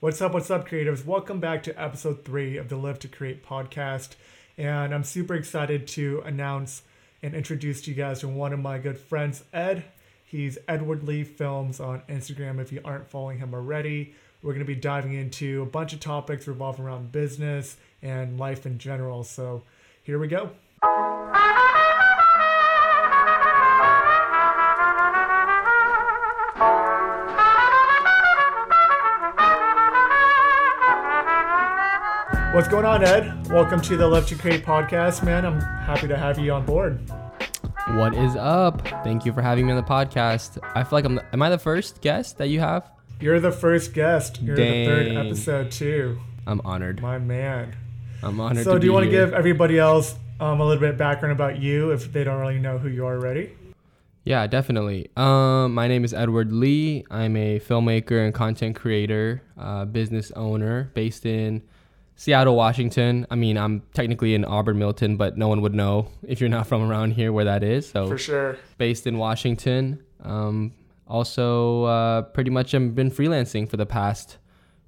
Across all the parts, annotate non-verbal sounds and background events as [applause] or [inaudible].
What's up, what's up, creatives? Welcome back to episode three of the Live to Create podcast. And I'm super excited to announce and introduce you guys to one of my good friends, Ed. He's Edward Lee Films on Instagram if you aren't following him already. We're going to be diving into a bunch of topics revolving around business and life in general. So here we go. What's going on, Ed? Welcome to the Live to Create podcast, man. I'm happy to have you on board. What is up? Thank you for having me on the podcast. I feel like I'm. Am I the first guest that you have? You're the first guest. You're the third episode too, I'm honored. my man. I'm honored. So, do you want to give everybody else um, a little bit of background about you if they don't really know who you are already? Yeah, definitely. Um, my name is Edward Lee. I'm a filmmaker and content creator, uh, business owner based in Seattle, Washington. I mean, I'm technically in Auburn, Milton, but no one would know if you're not from around here where that is. So, For sure. based in Washington. Um, also, uh, pretty much I've been freelancing for the past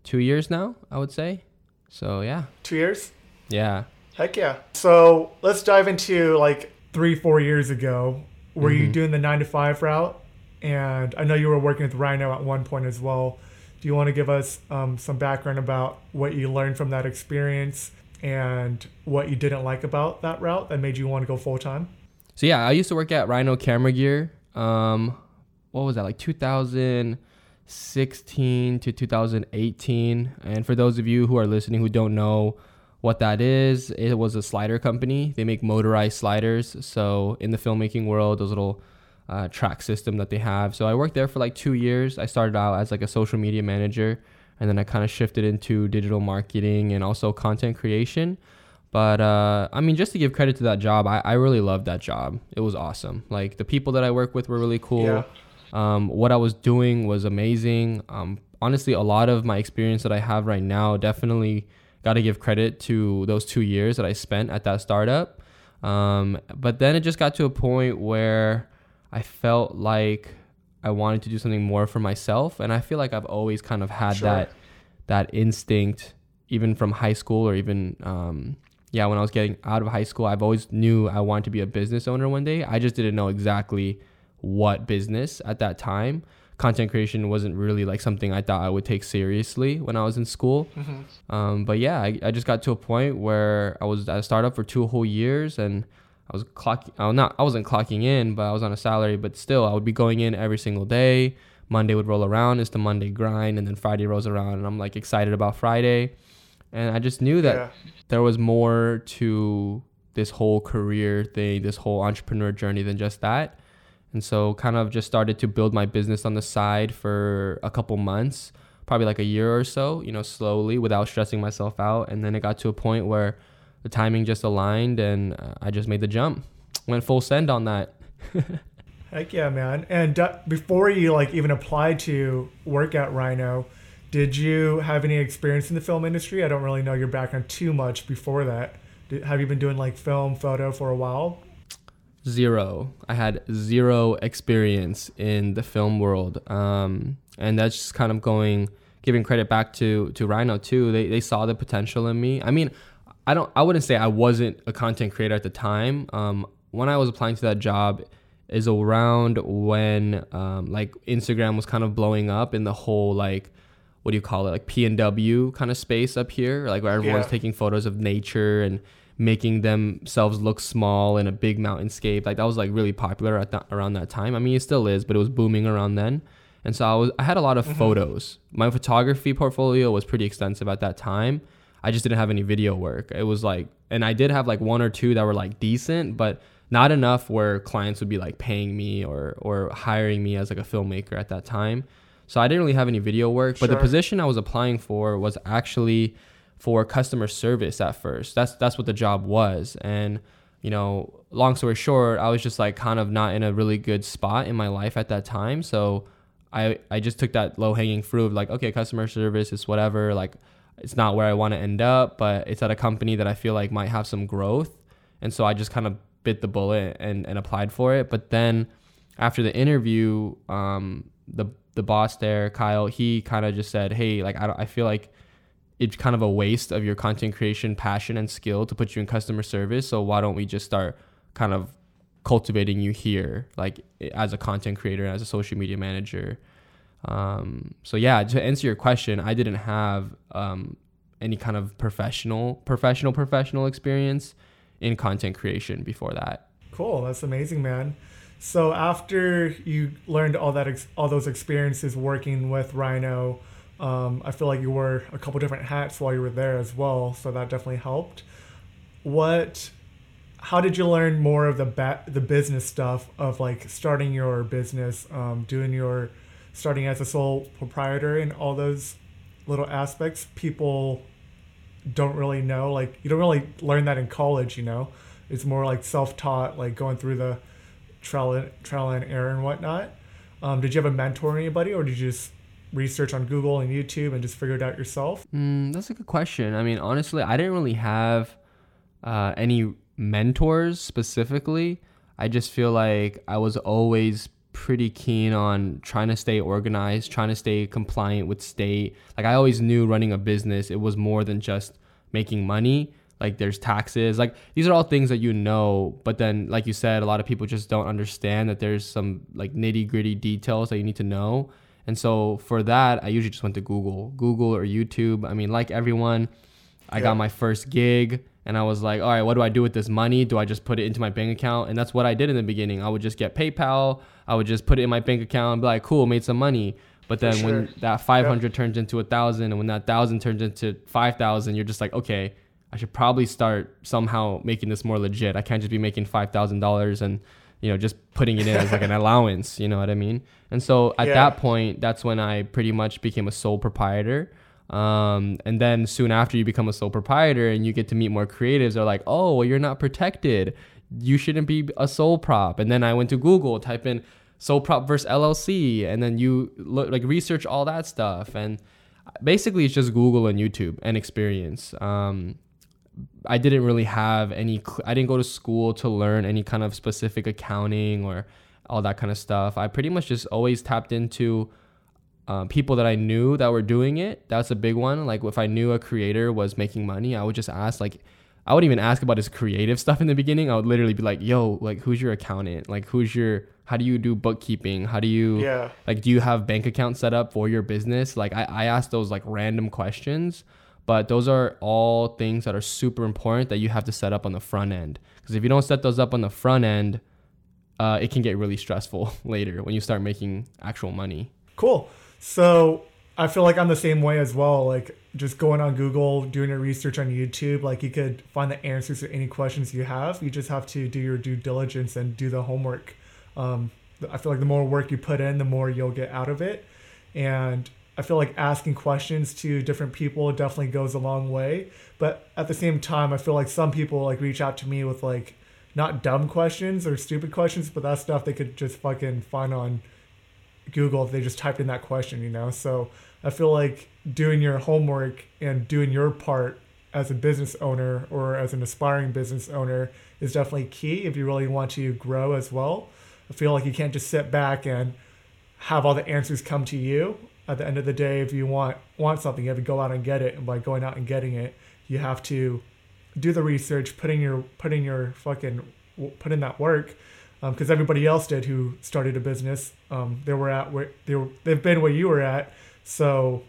two years now. I would say. So yeah, Two years? yeah. Heck yeah. So, let's dive into like three, four years ago. Were you Mhm. doing the nine to five route? And I know you were working with Rhino at one point as well. Do you want to give us um, some background about what you learned from that experience and what you didn't like about that route that made you want to go full time? So yeah, I used to work at Rhino Camera Gear. Um, what was that like 2016 to 2018? And for those of you who are listening who don't know what that is, it was a slider company. They make motorized sliders. So in the filmmaking world, those little uh, track system that they have. So I worked there for like two years. I started out as like a social media manager, and then I kind of shifted into digital marketing and also content creation. But uh, I mean, just to give credit to that job, I, I really loved that job. It was awesome. Like the people that I work with were really cool. Yeah. Um, what I was doing was amazing. Um, honestly, a lot of my experience that I have right now definitely got to give credit to those two years that I spent at that startup. Um, but then it just got to a point where I felt like I wanted to do something more for myself, and I feel like I've always kind of had Sure. that that instinct, even from high school or even um, yeah, when I was getting out of high school, I've always knew I wanted to be a business owner one day. I just didn't know exactly what business at that time. Content creation wasn't really like something I thought I would take seriously when I was in school. Mm-hmm. Um, but yeah, I, I just got to a point where I was at a startup for two whole years and I was clocking, I uh, was not, I wasn't clocking in, but I was on a salary, but still I would be going in every single day. Monday would roll around, it's the Monday grind, and then Friday rolls around, and I'm like excited about Friday. And I just knew that Yeah. there was more to this whole career thing, this whole entrepreneur journey than just that. And so kind of just started to build my business on the side for a couple months, probably like a year or so, you know, slowly without stressing myself out. And then it got to a point where the timing just aligned and uh, I just made the jump. Went full send on that. [laughs] Heck yeah, man. And uh, before you like even applied to work at Rhino, did you have any experience in the film industry? I don't really know your background too much before that. Did, have you been doing like film, photo for a while? Zero. I had zero experience in the film world. Um, and that's just kind of going, giving credit back to, to Rhino too. They, they saw the potential in me. I mean, I don't, I wouldn't say I wasn't a content creator at the time. Um, when I was applying to that job is around when, um, like Instagram was kind of blowing up in the whole, like, what do you call it? Like PNW kind of space up here, like where everyone's Yeah. taking photos of nature and making themselves look small in a big mountainscape. Like that was like really popular at that around that time. I mean, it still is, but it was booming around then. And so I was I had a lot of photos. My photography portfolio was pretty extensive at that time. I just didn't have any video work. It was like and I did have like one or two that were like decent, but not enough where clients would be like paying me or or hiring me as like a filmmaker at that time. So I didn't really have any video work, but the position I was applying for was actually for customer service at first. That's that's what the job was. And you know, long story short, I was just like kind of not in a really good spot in my life at that time. So I I just took that low hanging fruit of like, okay, customer service is whatever. Like it's not where I want to end up, but it's at a company that I feel like might have some growth. And so I just kind of bit the bullet and, and applied for it. But then after the interview, um, the the boss there, Kyle, he kind of just said, "Hey, like I I feel like it's kind of a waste of your content creation passion and skill to put you in customer service. So why don't we just start kind of cultivating you here, like as a content creator, as a social media manager?" Um, so yeah, to answer your question, I didn't have um, any kind of professional, professional, professional experience in content creation before that. Cool, that's amazing, man. So after you learned all that, ex- all those experiences working with Rhino, um, I feel like you wore a couple different hats while you were there as well, so that definitely helped. What, how did you learn more of the ba- the business stuff of like starting your business, um, doing your, starting as a sole proprietor and all those little aspects? People don't really know. Like you don't really learn that in college, you know. It's more like self-taught, like going through the trial and, trial and error and whatnot. Um, did you have a mentor or anybody, or did you just research on Google and YouTube and just figure it out yourself? Mm, that's a good question. I mean, honestly, I didn't really have uh, any mentors specifically. I just feel like I was always pretty keen on trying to stay organized, trying to stay compliant with state. Like I always knew running a business, it was more than just making money. Like there's taxes. Like these are all things that you know, but then like you said, a lot of people just don't understand that there's some like nitty-gritty details that you need to know. And so for that, I usually just went to Google, Google or YouTube. I mean, like everyone, I yeah. got my first gig and I was like, all right, what do I do with this money? Do I just put it into my bank account? And that's what I did in the beginning. I would just get PayPal. I would just put it in my bank account and be like, cool, made some money. But then sure. when that 500 yep. turns into a thousand and when that thousand turns into 5,000, you're just like, okay, I should probably start somehow making this more legit. I can't just be making $5,000 and, you know, just putting it in as like an [laughs] allowance. You know what I mean? And so at yeah. that point, that's when I pretty much became a sole proprietor. Um, and then soon after you become a sole proprietor and you get to meet more creatives, they're like, oh, well, you're not protected. You shouldn't be a sole prop. And then I went to Google, type in sole prop versus LLC, and then you look like research all that stuff. And basically, it's just Google and YouTube and experience. Um, I didn't really have any. I didn't go to school to learn any kind of specific accounting or all that kind of stuff. I pretty much just always tapped into um, people that I knew that were doing it. That's a big one. Like if I knew a creator was making money, I would just ask like I would even ask about his creative [laughs] stuff in the beginning. I would literally be like, "Yo, like who's your accountant? Like who's your how do you do bookkeeping? How do you yeah. like do you have bank accounts set up for your business?" Like I I ask those like random questions, but those are all things that are super important that you have to set up on the front end. Because if you don't set those up on the front end, uh, it can get really stressful [laughs] later when you start making actual money. Cool. So I feel like I'm the same way as well. Like just going on Google, doing your research on YouTube, like you could find the answers to any questions you have. You just have to do your due diligence and do the homework. Um, I feel like the more work you put in, the more you'll get out of it. And I feel like asking questions to different people definitely goes a long way. But at the same time, I feel like some people like reach out to me with like not dumb questions or stupid questions, but that stuff they could just fucking find on Google if they just typed in that question, you know? So I feel like doing your homework and doing your part as a business owner or as an aspiring business owner is definitely key if you really want to grow as well. I feel like you can't just sit back and have all the answers come to you. At the end of the day, if you want want something, you have to go out and get it. And by going out and getting it, you have to do the research, putting your putting your fucking put in that work because um, everybody else did who started a business. Um, they were at where they were, they've been where you were at, so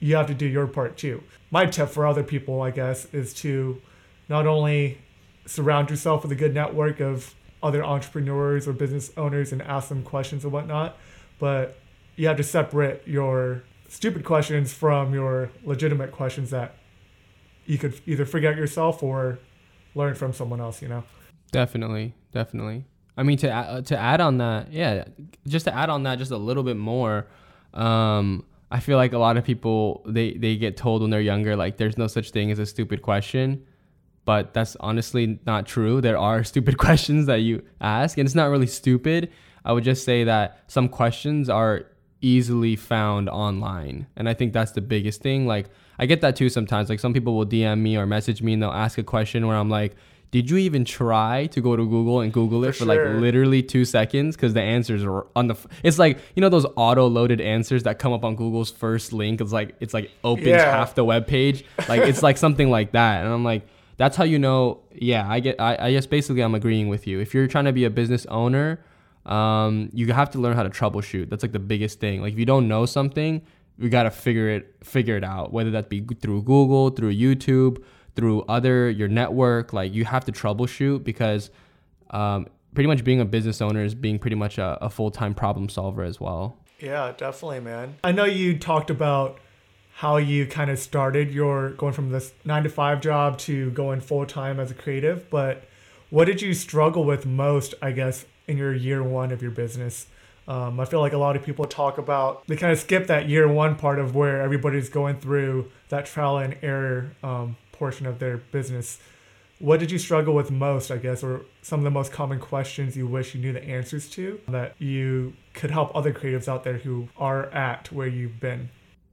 you have to do your part too. My tip for other people, I guess, is to not only surround yourself with a good network of other entrepreneurs or business owners and ask them questions and whatnot, but you have to separate your stupid questions from your legitimate questions that you could either figure out yourself or learn from someone else. You know. Definitely, definitely. I mean, to uh, to add on that, yeah, just to add on that just a little bit more. Um, I feel like a lot of people they they get told when they're younger like there's no such thing as a stupid question, but that's honestly not true. There are [laughs] stupid questions that you ask, and it's not really stupid. I would just say that some questions are easily found online, and I think that's the biggest thing. Like I get that too sometimes. Like some people will DM me or message me and they'll ask a question where I'm like did you even try to go to Google and Google it for, For like literally two seconds? Because the answers are on the. f- It's like you know those auto-loaded answers that come up on Google's first link. It's like it's like opens Yeah. half the web page. Like it's like something like that, and I'm like, that's how you know. Yeah, I get. I, I guess basically I'm agreeing with you. If you're trying to be a business owner, um, you have to learn how to troubleshoot. That's like the biggest thing. Like if you don't know something, you gotta figure it figure it out. Whether that be through Google, through YouTube, through other your network. Like you have to troubleshoot because um, pretty much being a business owner is being pretty much a, a full time problem solver as well. Yeah, definitely, man. I know you talked about how you kind of started your going from this nine to five job to going full time as a creative, but what did you struggle with most, I guess, in your year one of your business? Um, I feel like a lot of people talk about they kind of skip that year one part of where everybody's going through that trial and error um, portion of their business. What did you struggle with most, I guess, or some of the most common questions you wish you knew the answers to that you could help other creatives out there who are at where you've been?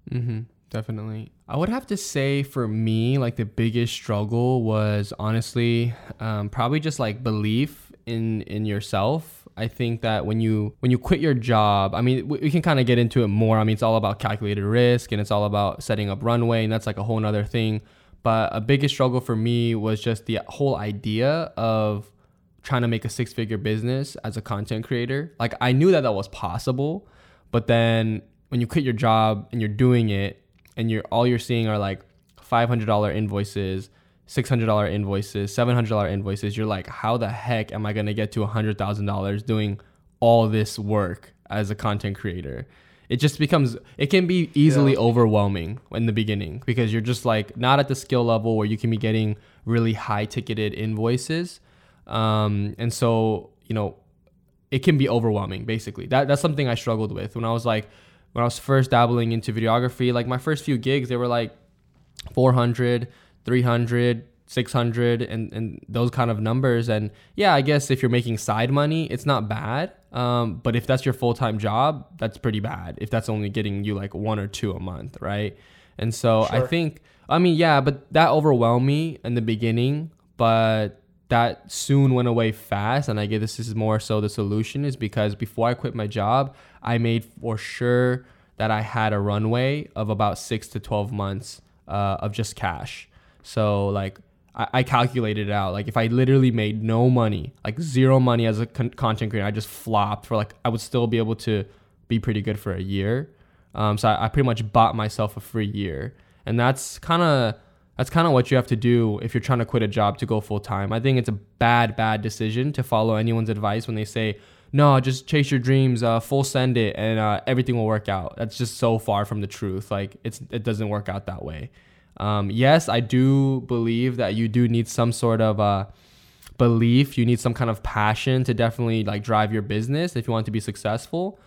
Mm-hmm. Definitely. I would have to say for me, like the biggest struggle was honestly um, probably just like belief in in yourself. I think that when you when you quit your job, I mean, we, we can kind of get into it more. I mean, it's all about calculated risk and it's all about setting up runway, and that's like a whole nother thing. But a biggest struggle for me was just the whole idea of trying to make a six figure business as a content creator. Like I knew that that was possible, but then when you quit your job and you're doing it and you're all you're seeing are like $500 invoices, $600 invoices, $700 invoices, you're like how the heck am I going to get to $100,000 doing all this work as a content creator? It just becomes it can be easily Yeah. overwhelming in the beginning because you're just like not at the skill level where you can be getting really high ticketed invoices. Um, and so you know it can be overwhelming basically. That that's something i struggled with. When i was like when i was first dabbling into videography like my first few gigs they were like 400 300 600 and, and those kind of numbers. And yeah i guess if you're making side money it's not bad um, but if that's your full-time job that's pretty bad. If that's only getting you like one or two a month right? And so i think i mean yeah but that overwhelmed me in the beginning but that soon went away fast and i guess this is more so the solution is because before i quit my job i made for sure that i had a runway of about six to 12 months uh, of just cash. So like I, calculated it out like if i literally made no money like zero money as a con- content creator i just flopped for like i would still be able to be pretty good for a year um, so I, I pretty much bought myself a free year and that's kind of that's kind of what you have to do if you're trying to quit a job to go full time. I think it's a bad, bad decision to follow anyone's advice when they say, no, just chase your dreams, uh, full send it, and uh, everything will work out. That's just so far from the truth. Like it's it doesn't work out that way. Um, yes, I do believe that you do need some sort of uh, belief. You need some kind of passion to definitely like drive your business if you want to be successful.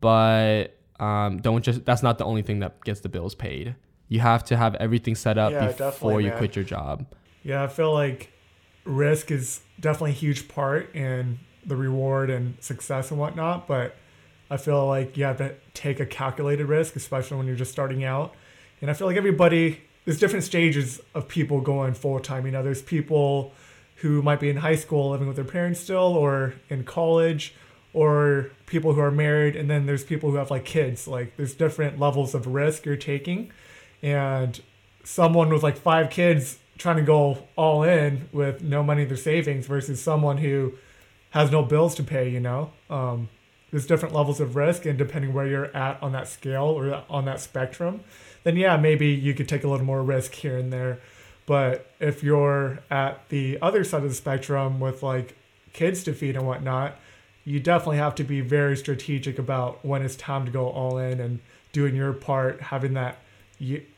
But um, don't just that's not the only thing that gets the bills paid. You have to have everything set up Yeah, before you man. quit your job. Yeah, I feel like risk is definitely a huge part in the reward and success and whatnot, but I feel like you have to take a calculated risk, especially when you're just starting out. And I feel like everybody, there's different stages of people going full time. You know, there's people who might be in high school living with their parents still, or in college, or people who are married, and then there's people who have like kids. Like, there's different levels of risk you're taking. And someone with like five kids trying to go all in with no money in their savings versus someone who has no bills to pay, you know? Um, there's different levels of risk, and depending where you're at on that scale or on that spectrum, then yeah, maybe you could take a little more risk here and there. But if you're at the other side of the spectrum with like kids to feed and whatnot, you definitely have to be very strategic about when it's time to go all in and doing your part, having that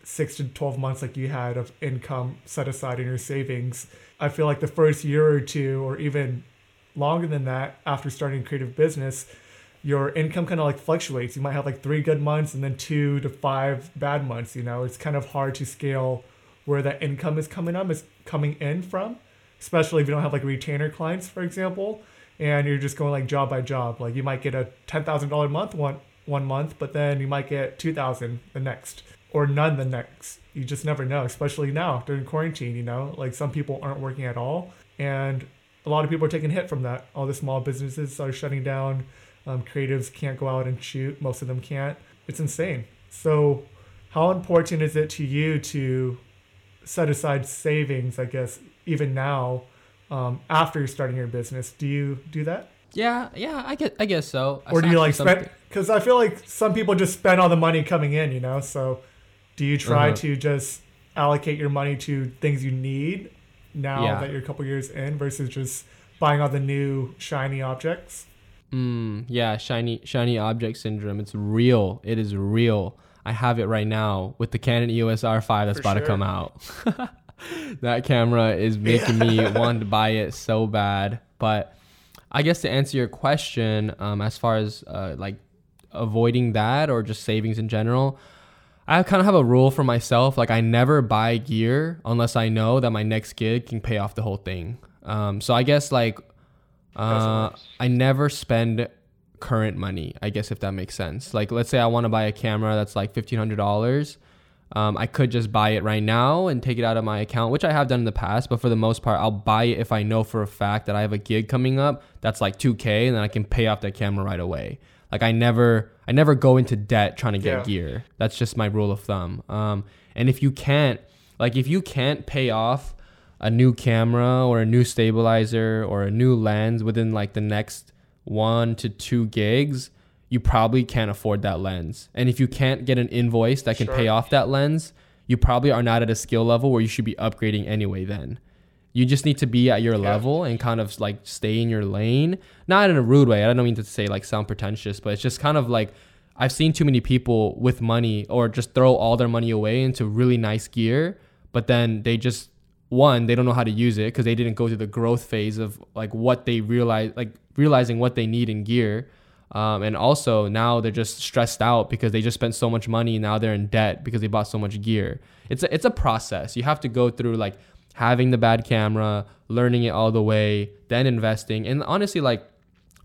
six to 12 months like you had of income set aside in your savings. I feel like the first year or two, or even longer than that, after starting a creative business, your income kind of like fluctuates. You might have like three good months and then two to five bad months. You know, it's kind of hard to scale where that income is coming up is coming in from, especially if you don't have like retainer clients, for example, and you're just going like job by job. Like you might get a ten thousand dollar month one one month, but then you might get two thousand the next. or none the next. You just never know, especially now during quarantine, you know, like some people aren't working at all. And a lot of people are taking hit from that. All the small businesses are shutting down. Um, creatives can't go out and shoot. Most of them can't. It's insane. So, how important is it to you to set aside savings, I guess, even now, um, after you're starting your business? Do you do that? Yeah, yeah, I get, I guess so. Or do you like Something- spend? Because I feel like some people just spend all the money coming in, you know. So, do you try Uh-huh. to just allocate your money to things you need now Yeah. that you're a couple years in versus just buying all the new shiny objects? Mm, yeah, shiny shiny object syndrome. It's real. It is real. I have it right now with the Canon EOS R5 that's For about to come out. [laughs] that camera is making me [laughs] want to buy it so bad. But I guess to answer your question, um, as far as uh, like avoiding that or just savings in general, I kind of have a rule for myself. Like I never buy gear unless I know that my next gig can pay off the whole thing. Um, so I guess like uh, I never spend current money. I guess if that makes sense. Like let's say I want to buy a camera that's like fifteen hundred dollars. Um, I could just buy it right now and take it out of my account, which I have done in the past. But for the most part, I'll buy it if I know for a fact that I have a gig coming up that's like 2K, and then I can pay off that camera right away. Like I never, I never go into debt trying to get Yeah. gear. That's just my rule of thumb. Um, and if you can't, like if you can't pay off a new camera or a new stabilizer or a new lens within like the next one to two gigs, you probably can't afford that lens. And if you can't get an invoice that can pay off that lens, you probably are not at a skill level where you should be upgrading anyway then. You just need to be at your Yeah. level and kind of like stay in your lane. Not in a rude way. I don't mean to say like sound pretentious, but it's just kind of like I've seen too many people with money or just throw all their money away into really nice gear, but then they just one, they don't know how to use it because they didn't go through the growth phase of like what they realize, like realizing what they need in gear. Um, and also now they're just stressed out because they just spent so much money. Now they're in debt because they bought so much gear. It's a, it's a process. You have to go through like having the bad camera, learning it all the way, then investing. And honestly, like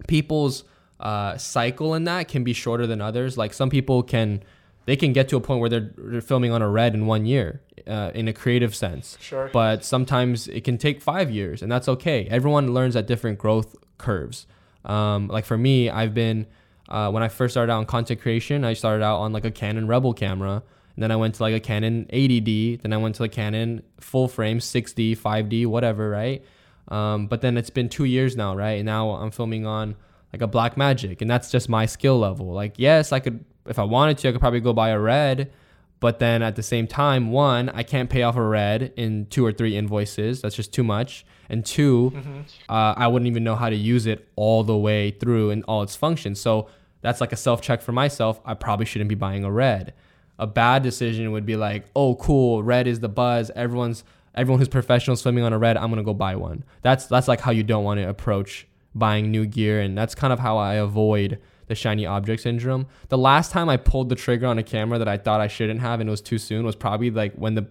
people's uh, cycle in that can be shorter than others. Like some people can, they can get to a point where they're, they're filming on a red in one year uh, in a creative sense. Sure. But sometimes it can take five years, and that's okay. Everyone learns at different growth curves. Um, like for me, I've been uh, when I first started out on content creation, I started out on like a Canon Rebel camera, and then I went to like a Canon 80D, then I went to a Canon full frame 6D, 5D, whatever, right? Um, but then it's been two years now, right? And now I'm filming on like a Blackmagic, and that's just my skill level. Like, yes, I could, if I wanted to, I could probably go buy a red, but then at the same time, one, I can't pay off a red in two or three invoices. That's just too much. And 2 Mm-hmm. uh, I wouldn't even know how to use it all the way through and all its functions. So that's like a self check for myself. I probably shouldn't be buying a red. A bad decision would be like, oh, cool, red is the buzz. Everyone's everyone who's professional swimming on a red. I'm gonna go buy one. That's that's like how you don't want to approach buying new gear, and that's kind of how I avoid the shiny object syndrome. The last time I pulled the trigger on a camera that I thought I shouldn't have and it was too soon was probably like when the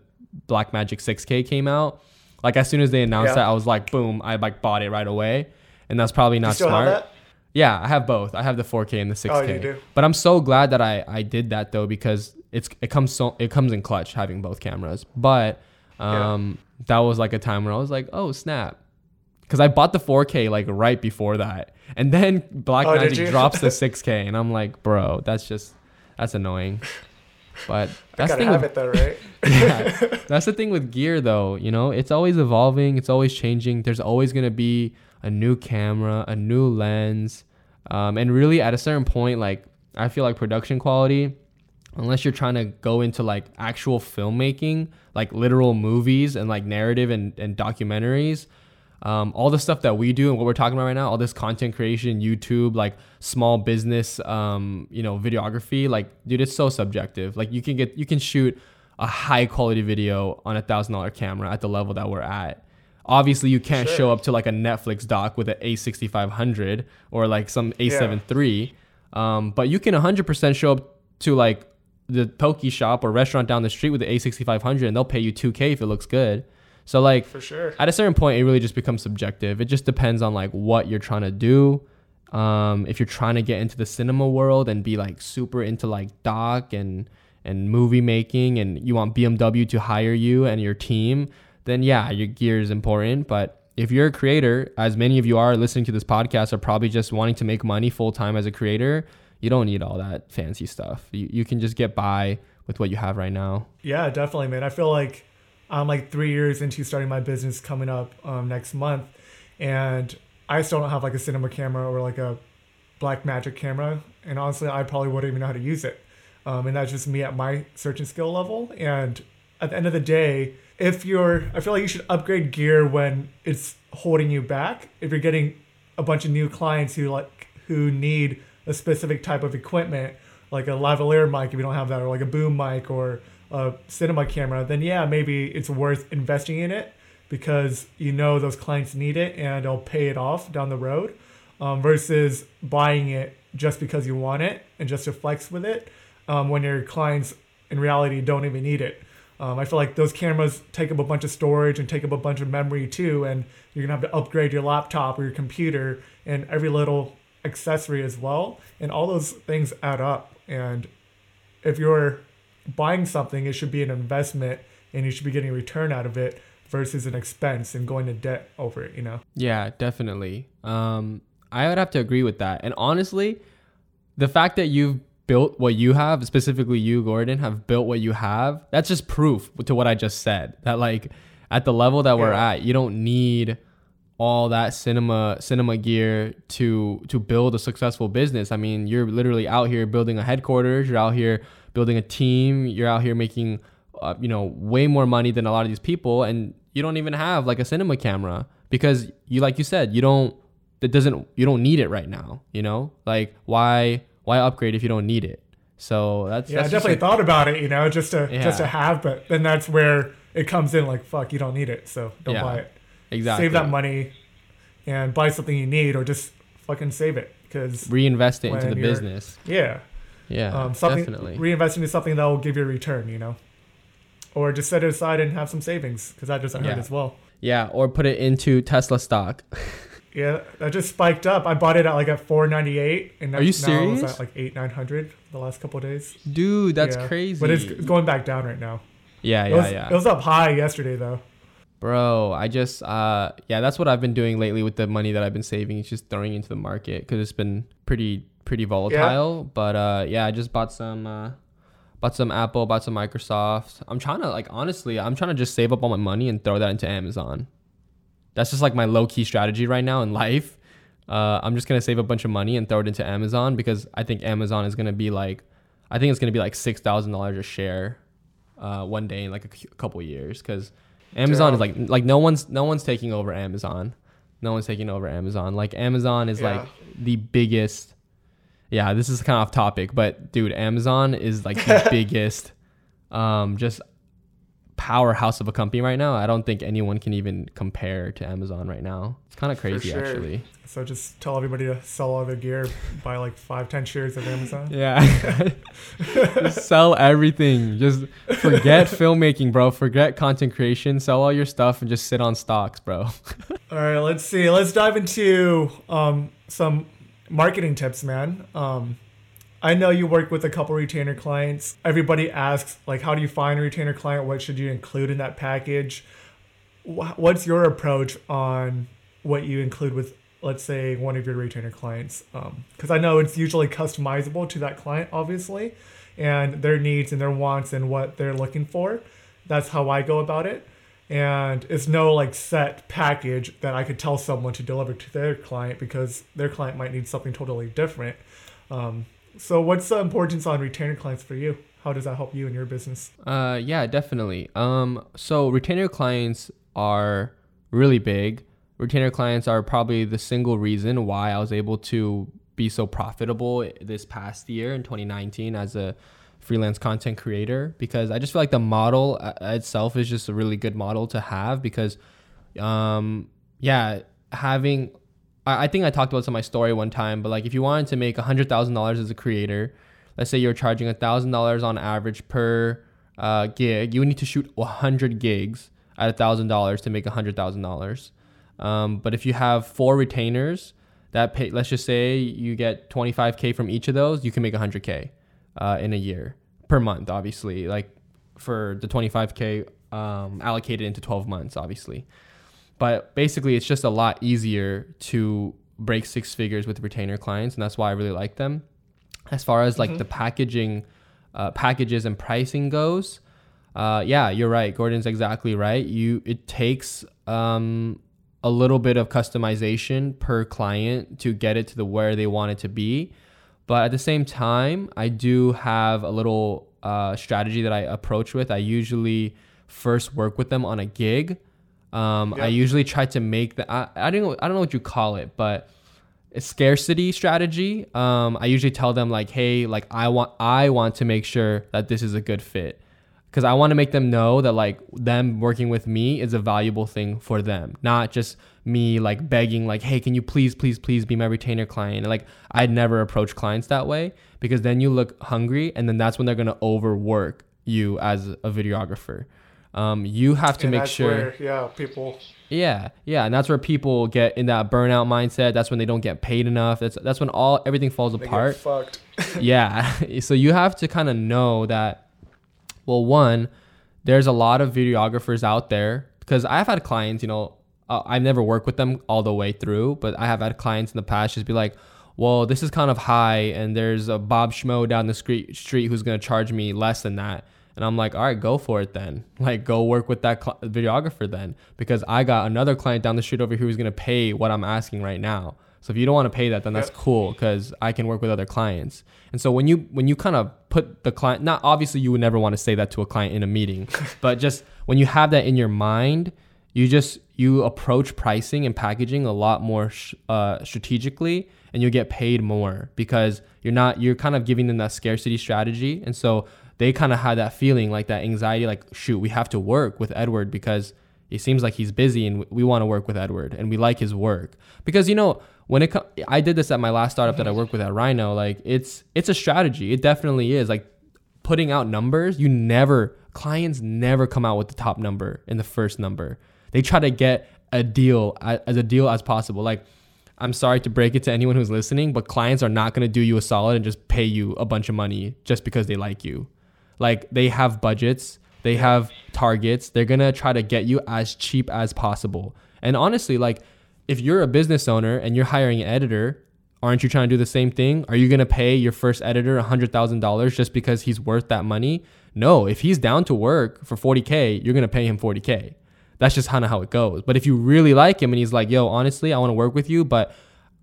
Blackmagic 6K came out. Like as soon as they announced Yeah. that, I was like, boom, I like bought it right away, and that's probably not smart. Yeah, I have both. I have the 4K and the 6K. Oh, you do? But I'm so glad that I I did that though because it's it comes so it comes in clutch having both cameras. But um that was like a time where I was like, "Oh, snap." Cuz I bought the 4K like right before that. And then Blackmagic Oh, you? drops the [laughs] 6K and I'm like, "Bro, that's just that's annoying." But [laughs] that's the thing with though, right? [laughs] yeah. That's the thing with gear though, you know, it's always evolving, it's always changing. There's always going to be a new camera, a new lens. Um, and really at a certain point like I feel like production quality unless you're trying to go into like actual filmmaking, like literal movies and like narrative and, and documentaries, um, all the stuff that we do and what we're talking about right now, all this content creation, YouTube, like small business, um, you know, videography, like, dude, it's so subjective. Like, you can get, you can shoot a high quality video on a thousand dollar camera at the level that we're at. Obviously, you can't Sure. show up to like a Netflix doc with an A6500 or like some A7 III, um, but you can 100% show up to like the Poke shop or restaurant down the street with the A6500 and they'll pay you 2K if it looks good. So like For sure. at a certain point it really just becomes subjective it just depends on like what you're trying to do um, if you're trying to get into the cinema world and be like super into like doc and and movie making and you want BMW to hire you and your team, then yeah, your gear is important. But if you're a creator, as many of you are listening to this podcast, are probably just wanting to make money full time as a creator, you don't need all that fancy stuff. You, you can just get by with what you have right now. Yeah, definitely, man. I feel like I'm like three years into starting my business coming up um, next month, and I still don't have like a cinema camera or like a Blackmagic camera. And honestly, I probably wouldn't even know how to use it. Um, and that's just me at my searching skill level. And at the end of the day, if you're, I feel like you should upgrade gear when it's holding you back. If you're getting a bunch of new clients who like who need a specific type of equipment, like a lavalier mic if you don't have that, or like a boom mic or a cinema camera, then yeah, maybe it's worth investing in it because you know those clients need it and it'll pay it off down the road um, versus buying it just because you want it and just to flex with it um, when your clients in reality don't even need it. Um, I feel like those cameras take up a bunch of storage and take up a bunch of memory too, and you're gonna have to upgrade your laptop or your computer and every little accessory as well, and all those things add up. And if you're buying something, it should be an investment, and you should be getting a return out of it versus an expense and going to debt over it. You know? Yeah, definitely. Um, I would have to agree with that. And honestly, the fact that you've built what you have, specifically you, Gordon, have built what you have, that's just proof to what I just said. That like at the level that we're at, you don't need all that cinema cinema gear to to build a successful business. I mean, you're literally out here building a headquarters, you're out here building a team, you're out here making uh, you know, way more money than a lot of these people and you don't even have like a cinema camera because you like you said, you don't that doesn't you don't need it right now, you know? Like why why upgrade if you don't need it? So that's yeah. that's I definitely like, thought about it, you know, just to Yeah. just to have, but then that's where it comes in. Like, fuck, you don't need it, so don't Yeah, buy it. exactly Save that money and buy something you need, or just fucking save it because reinvest it into the business. yeah, Yeah, um, something definitely. reinvest into something that will give you a return, you know, or just set it aside and have some savings because that doesn't hurt as well. yeah, or put it into Tesla stock. [laughs] Yeah, that just spiked up. I bought it at like at four ninety eight, and Are you now it's at like eight nine hundred the last couple of days. Dude, that's Yeah. crazy. But it's going back down right now. yeah, it yeah, was, yeah. It was up high yesterday though. Bro, I just uh yeah, that's what I've been doing lately with the money that I've been saving. It's just throwing into the market cuz it's been pretty pretty volatile, but uh yeah, I just bought some uh bought some Apple, bought some Microsoft. I'm trying to like honestly, I'm trying to just save up all my money and throw that into Amazon. That's just like my low key strategy right now in life. Uh I'm just going to save a bunch of money and throw it into Amazon because I think Amazon is going to be like I think it's going to be like $6,000 a share uh one day in like a c- couple years cuz Amazon is like like no one's no one's taking over Amazon. No one's taking over Amazon. Like Amazon is like the biggest. Yeah, this is kind of off topic, but dude, Amazon is like the [laughs] biggest, um, just powerhouse of a company right now. I don't think anyone can even compare to Amazon right now. It's kind of crazy, sure. actually. So just tell everybody to sell all their gear, buy like five, ten shares of Amazon. [laughs] Yeah. sell everything. Just forget [laughs] filmmaking, bro. Forget content creation. Sell all your stuff and just sit on stocks, bro. All right, let's see. Let's dive into um, some marketing tips, man. Um, I know you work with a couple retainer clients. Everybody asks, like, how do you find a retainer client? What should you include in that package? What's your approach on what you include with, let's say, one of your retainer clients? Because I know it's usually customizable to that client, obviously, and their needs and their wants and what they're looking for. That's how I go about it and it's no like set package that I could tell someone to deliver to their client because their client might need something totally different. Um, so, what's the importance on retainer clients for you? How does that help you in your business? Uh, yeah, definitely. Um, so retainer clients are really big. Retainer clients are probably the single reason why I was able to be so profitable this past year in 2019 as a freelance content creator because I just feel like the model uh, itself is just a really good model to have because, um, yeah, having I, I think I talked about some in my story one time, but like if you wanted to make hundred thousand dollars as a creator, let's say you're charging a thousand dollars on average per uh, gig, you need to shoot hundred gigs at a thousand dollars to make a hundred thousand dollars. Um, but if you have four retainers that pay, let's just say you get twenty five k from each of those, you can make hundred k uh, in a year. per month, obviously, like for the 25k um, allocated into 12 months, obviously. But basically, it's just a lot easier to break six figures with retainer clients, and that's why I really like them. As far as like Mhm. the packaging, uh, packages and pricing goes, uh, yeah, you're right. Gordon's exactly right. You it takes um, a little bit of customization per client to get it to the where they want it to be. But at the same time, I do have a little uh, strategy that I approach with. I usually first work with them on a gig. Um, I usually try to make the I, I don't know I don't know what you call it, but a scarcity strategy. Um, I usually tell them like, hey, like I want I want to make sure that this is a good fit because I want to make them know that like them working with me is a valuable thing for them, not just me like begging like, hey, can you please, please, please be my retainer client? Like I'd never approach clients that way because then you look hungry and then that's when they're gonna overwork you as a videographer. Um, you have to And make that's sure. where, yeah, people. Yeah, yeah, and that's where people get in that burnout mindset. That's when they don't get paid enough. That's that's when all everything falls they apart. fucked. [laughs] yeah, [laughs] so you have to kind of know that. Well, one, there's a lot of videographers out there because I've had clients. You know, uh, I've never worked with them all the way through, but I have had clients in the past just be like, "Well, this is kind of high, and there's a Bob Schmo down the street street who's gonna charge me less than that." And I'm like, all right, go for it then. [laughs] Like, go work with that cl- videographer then, because I got another client down the street over here who's gonna pay what I'm asking right now. So if you don't want to pay that, then that's Yep. cool because I can work with other clients. And so when you when you kind of put the client, not obviously you would never want to say that to a client in a meeting, [laughs] but just when you have that in your mind, you just you approach pricing and packaging a lot more sh- uh, strategically, and you get paid more because you're not you're kind of giving them that scarcity strategy, and so they kind of had that feeling like that anxiety, like shoot, we have to work with Edward because it seems like he's busy and we want to work with Edward and we like his work because you know when it co- I did this at my last startup that I worked with at Rhino like it's it's a strategy. It definitely is. Like putting out numbers you never clients never come out with the top number in the first number. They try to get a deal as a deal as possible. Like I'm sorry to break it to anyone who's listening but clients are not going to do you a solid and just pay you a bunch of money just because they like you. Like they have budgets they have targets. They're gonna try to get you as cheap as possible. And honestly like if you're a business owner and you're hiring an editor aren't you trying to do the same thing? Are you gonna pay your first editor $100000 just because he's worth that money? No if he's down to work for 40k you're gonna pay him 40k that's just kind of how it goes. But if you really like him and he's like yo honestly i want to work with you but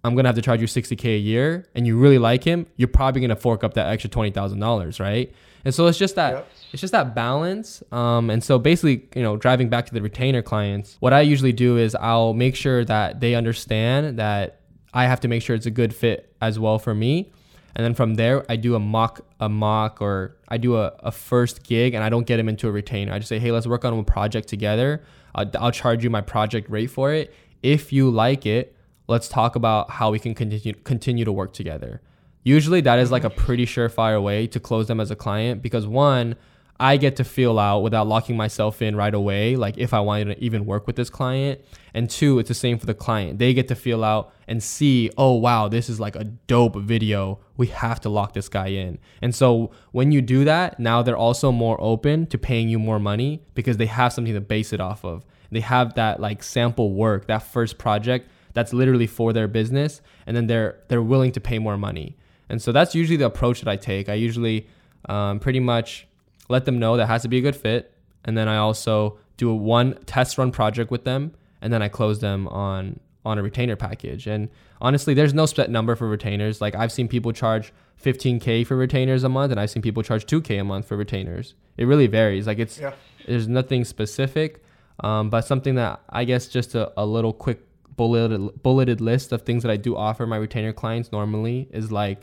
I'm gonna have to charge you 60k a year, and you really like him, you're probably gonna fork up that extra twenty thousand dollars, right? And so it's just that Yep. it's just that balance. Um, and so basically, you know, driving back to the retainer clients, what I usually do is I'll make sure that they understand that I have to make sure it's a good fit as well for me. And then from there, I do a mock, a mock, or I do a, a first gig, and I don't get them into a retainer. I just say, hey, let's work on a project together. I'll, I'll charge you my project rate for it. If you like it, let's talk about how we can continue continue to work together. Usually that is like a pretty surefire way to close them as a client because one, I get to feel out without locking myself in right away, like if I wanted to even work with this client. And two, it's the same for the client. They get to feel out and see, oh wow, this is like a dope video. We have to lock this guy in. And so when you do that, now they're also more open to paying you more money because they have something to base it off of. They have that like sample work, that first project that's literally for their business and then they're they're willing to pay more money and so that's usually the approach that i take. I usually um, pretty much let them know that has to be a good fit. And then i also do a one test run project with them. And then i close them on on a retainer package. And honestly there's no set number for retainers. Like i've seen people charge 15k for retainers a month and i've seen people charge 2k a month for retainers. It really varies. Like it's Yeah. there's nothing specific. Um, but something that i guess just a, a little quick bulleted bulleted list of things that I do offer my retainer clients normally is like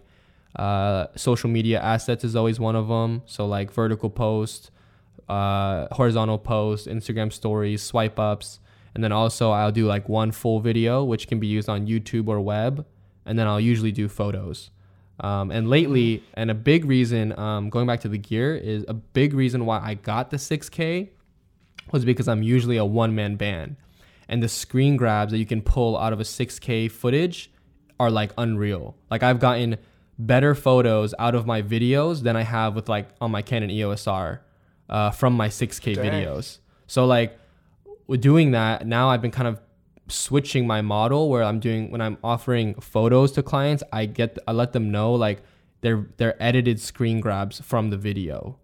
uh, social media assets is always one of them. So like vertical post, uh, horizontal post, Instagram stories, swipe ups, and then also I'll do like one full video which can be used on YouTube or web, and then I'll usually do photos. Um, and lately, and a big reason, um, going back to the gear, is a big reason why I got the 6K was because I'm usually a one man band and the screen grabs that you can pull out of a 6K footage are like unreal. Like I've gotten better photos out of my videos than I have with like on my Canon EOS R uh, from my 6K Dang. videos. So like with doing that, now I've been kind of switching my model where I'm doing when I'm offering photos to clients, I get I let them know like they're they're edited screen grabs from the video.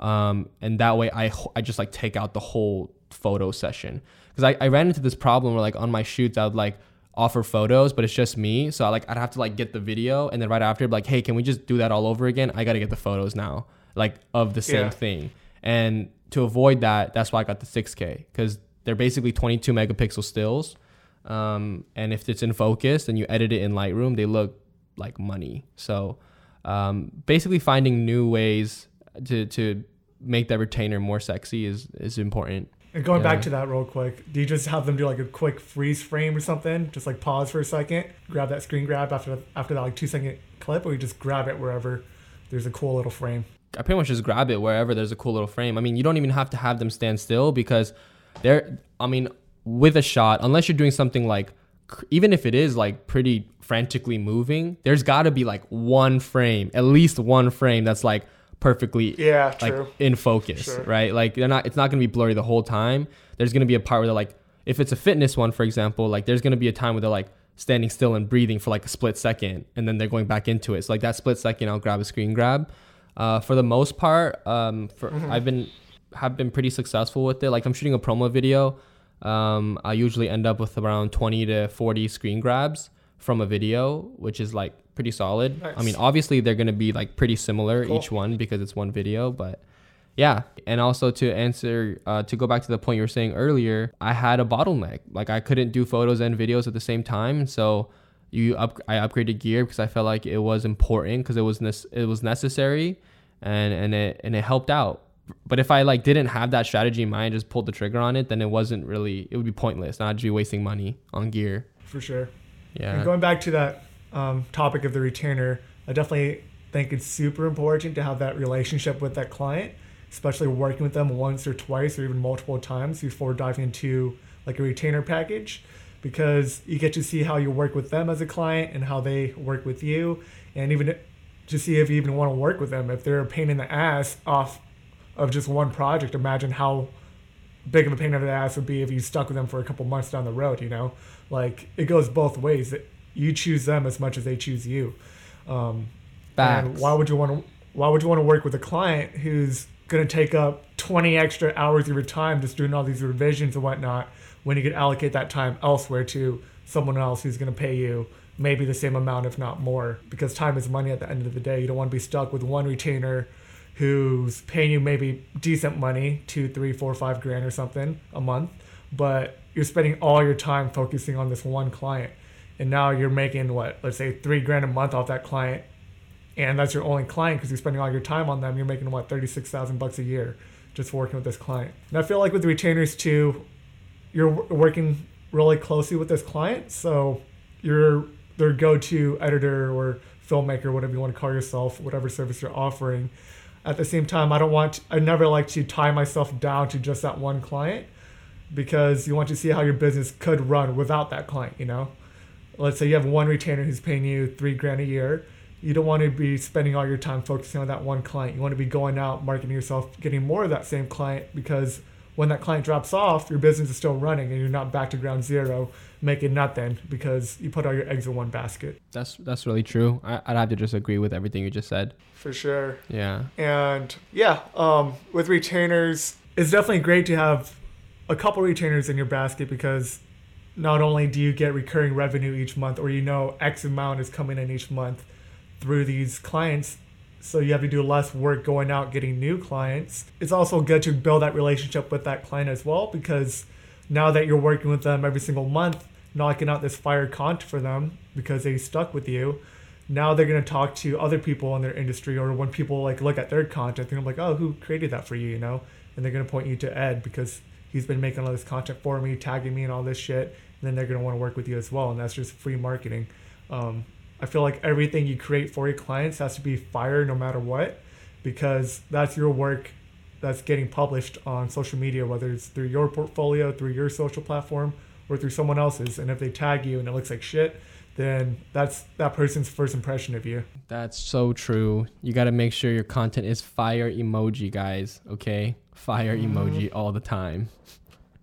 Um, and that way I I just like take out the whole photo session because I, I ran into this problem where like on my shoots I would like offer photos but it's just me. So I like I'd have to like get the video and then right after like hey can we just do that all over again? I got to get the photos now like of the same Yeah. thing. And to avoid that that's why I got the 6k because they're basically 22 megapixel stills. Um, and if it's in focus and you edit it in Lightroom they look like money. So um, basically finding new ways to to make that retainer more sexy is is important And going Yeah. back to that real quick, do you just have them do like a quick freeze frame or something? Just like pause for a second, grab that screen grab after after that like two second clip, or you just grab it wherever there's a cool little frame. I pretty much just grab it wherever there's a cool little frame. I mean, you don't even have to have them stand still because they're, I mean, with a shot, unless you're doing something like, even if it is like pretty frantically moving, there's got to be like one frame, at least one frame that's like perfectly Yeah, like true. in focus, Sure. right? Like they're not. It's not gonna be blurry the whole time. There's gonna be a part where they're like, if it's a fitness one, for example, like there's gonna be a time where they're like standing still and breathing for like a split second, and then they're going back into it. So like that split second, I'll grab a screen grab. Uh, for the most part, um, for Mm-hmm. I've been have been pretty successful with it. Like I'm shooting a promo video. Um, I usually end up with around 20 to 40 screen grabs from a video, which is like pretty solid. I mean, obviously they're gonna be like pretty similar Cool. each one because it's one video, but yeah. And also to answer, uh, to go back to the point you were saying earlier, I had a bottleneck. Like I couldn't do photos and videos at the same time, so you up I upgraded gear because I felt like it was important because it was nes- it was necessary, and and it and it helped out. But if I like didn't have that strategy in mind, just pulled the trigger on it, then it wasn't really it would be pointless. And I'd be wasting money on gear. For sure. Yeah. And going back to that um, topic of the retainer, I definitely think it's super important to have that relationship with that client, especially working with them once or twice or even multiple times before diving into like a retainer package, because you get to see how you work with them as a client and how they work with you, and even to see if you even want to work with them. If they're a pain in the ass off of just one project, imagine how big of a pain in the ass would be if you stuck with them for a couple months down the road, you know? Like it goes both ways. You choose them as much as they choose you. Um, and why would you want to why would you want to work with a client who's going to take up 20 extra hours of your time just doing all these revisions and whatnot when you could allocate that time elsewhere to someone else who's going to pay you maybe the same amount if not more because time is money at the end of the day you don't want to be stuck with one retainer who's paying you maybe decent money two three four five grand or something a month but you're spending all your time focusing on this one client. And now you're making what let's say three grand a month off that client and that's your only client because you're spending all your time on them. You're making what 36000 bucks a year just working with this client. And i feel like with retainers too you're working really closely with this client. So you're their go-to editor or filmmaker whatever you want to call yourself whatever service you're offering. At the same time i don't want i never like to tie myself down to just that one client because you want to see how your business could run without that client you know let's say you have one retainer who's paying you three grand a year you don't want to be spending all your time focusing on that one client you want to be going out marketing yourself getting more of that same client because when that client drops off your business is still running and you're not back to ground zero making nothing because you put all your eggs in one basket That's that's really true. I, I'd have to just agree with everything you just said. for sure Yeah. And yeah, um, with retainers, it's definitely great to have a couple retainers in your basket because not only do you get recurring revenue each month, or you know X amount is coming in each month through these clients, so you have to do less work going out getting new clients. It's also good to build that relationship with that client as well because now that you're working with them every single month, knocking out this fire content for them because they stuck with you, now they're to talk to other people in their industry or when people like look at their content they're gonna be like oh who created that for you you know and they're to point you to ed because he's been making all this content for me tagging me and all this shit and then they're to want to work with you as well and that's just free marketing. Um, i feel like everything you create for your clients has to be fire no matter what because that's your work that's getting published on social media whether it's through your portfolio through your social platform or through someone else's and if they tag you and it looks like shit then that's that person's first impression of you. That's so true. You got to make sure your content is fire emoji, guys. Okay, fire Mhm. emoji all the time.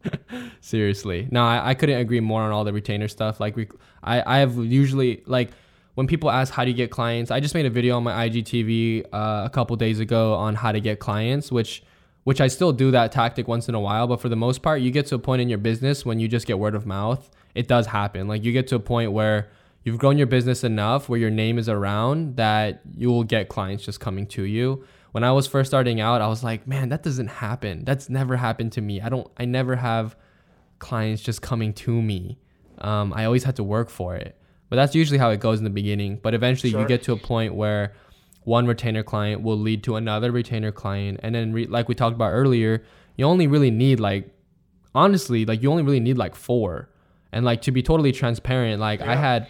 [laughs] Seriously, no, I, I couldn't agree more on all the retainer stuff. Like we, I, I have usually like when people ask how do you get clients, I just made a video on my IGTV uh, a couple days ago on how to get clients, which which I still do that tactic once in a while, but for the most part, you get to a point in your business when you just get word of mouth. It does happen. Like you get to a point where you've grown your business enough where your name is around that you will get clients just coming to you. When I was first starting out, I was like, man, that doesn't happen. That's never happened to me. I don't, I never have clients just coming to me. Um, I always had to work for it. But that's usually how it goes in the beginning. But eventually Sure. you get to a point where one retainer client will lead to another retainer client. And then, re- like we talked about earlier, you only really need like, honestly, like you only really need like four. And like to be totally transparent, like I had,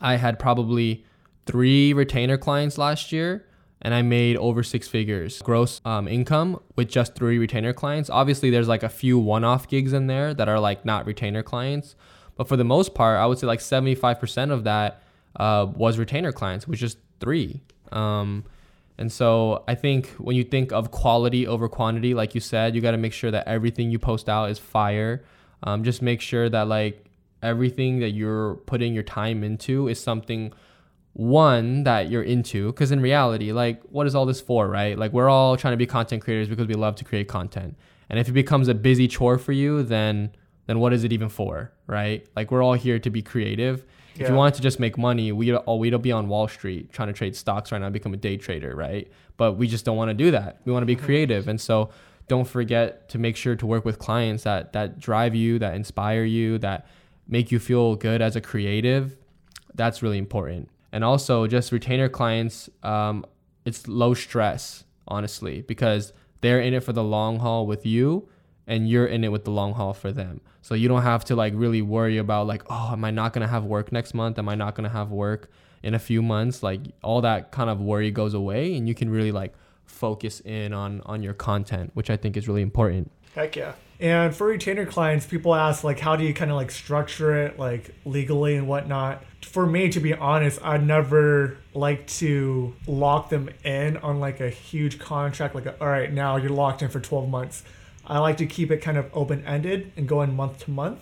I had probably three retainer clients last year and I made over six figures gross um, income with just three retainer clients. Obviously, there's like a few one off gigs in there that are like not retainer clients. But for the most part, I would say like 75% of that uh, was retainer clients, which is three. Um, and so I think when you think of quality over quantity, like you said, you got to make sure that everything you post out is fire. Um, just make sure that like everything that you're putting your time into is something one that you're into. Because in reality like what is all this for right? Like we're all trying to be content creators because we love to create content. And if it becomes a busy chore for you then then what is it even for right? Like we're all here to be creative. If you wanted to just make money we'd all we'd be on wall street trying to trade stocks right now become a day trader right? But we just don't want to do that. We want to be mm-hmm. creative. And so don't forget to make sure to work with clients that that drive you that inspire you that make you feel good as a creative that's really important. And also just retainer clients um, it's low stress honestly because they're in it for the long haul with you and you're in it with the long haul for them. So you don't have to like really worry about like oh am i not to have work next month? Am i not to have work in a few months? Like all that kind of worry goes away and you can really like focus in on on your content which i think is really important. Heck yeah. And for retainer clients, people ask like, how do you kind of like structure it like legally and whatnot? For me, to be honest, I never like to lock them in on like a huge contract. Like, all right, now you're locked in for 12 months. I like to keep it kind of open ended and going month to month.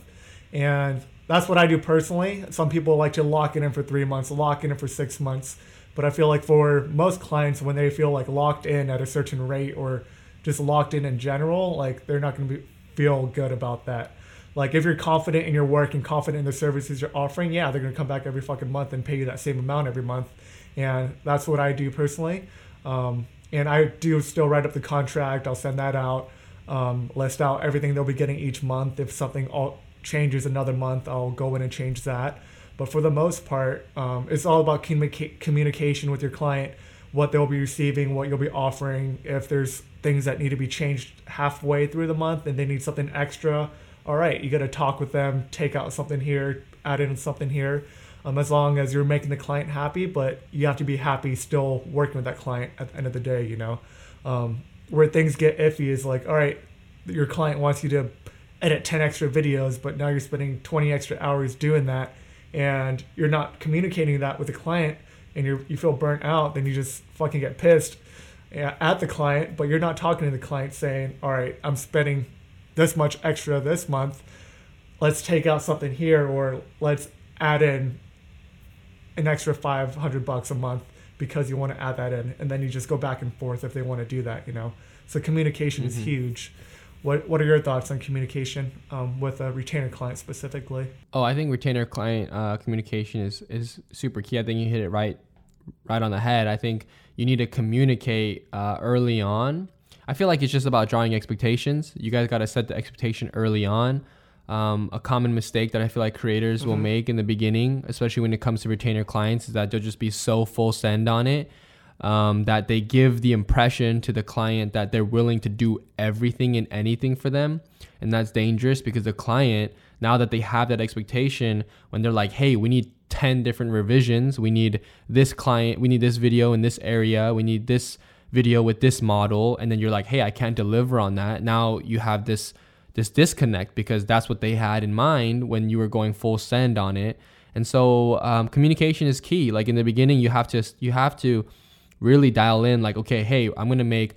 And that's what I do personally. Some people like to lock it in for three months, lock it in for six months. But I feel like for most clients, when they feel like locked in at a certain rate or just locked in in general, like they're not going to be, feel good about that. Like if you're confident in your work and confident in the services you're offering, yeah, they're to come back every fucking month and pay you that same amount every month. And that's what I do personally. Um, and I do still write up the contract. I'll send that out, um, list out everything they'll be getting each month. If something all changes another month, I'll go in and change that. But for the most part, um, it's all about communica- communication with your client, what they'll be receiving, what you'll be offering. If there's things that need to be changed halfway through the month and they need something extra, all right, you got to talk with them, take out something here, add in something here. Um, as long as you're making the client happy, but you have to be happy still working with that client at the end of the day, you know. Um, where things get iffy is like, all right, your client wants you to edit 10 extra videos, but now you're spending 20 extra hours doing that and you're not communicating that with the client and you you feel burnt out, then you just fucking get pissed at the client, but you're not talking to the client saying, all right, I'm spending this much extra this month. Let's take out something here or let's add in an extra 500 bucks a month because you want to add that in and then you just go back and forth if they want to do that you know so communication is Mhm. huge what what are your thoughts on communication um, with a retainer client specifically Oh, I think retainer client uh, communication is is super key. I think you hit it right right on the head. I think you need to communicate uh, early on. I feel like it's just about drawing expectations. You guys got to set the expectation early on. Um, a common mistake that I feel like creators will Mhm. make in the beginning, especially when it comes to retainer clients, is that they'll just be so full send on it um, that they give the impression to the client that they're willing to do everything and anything for them. And that's dangerous because the client, now that they have that expectation, when they're like, hey, we need 10 different revisions, we need this client, we need this video in this area, we need this video with this model. And then you're like, hey, I can't deliver on that. Now you have this this disconnect because that's what they had in mind when you were going full send on it And so um, communication is key. Like in the beginning, you have to you have to really dial in. Like, okay, hey, I'm gonna make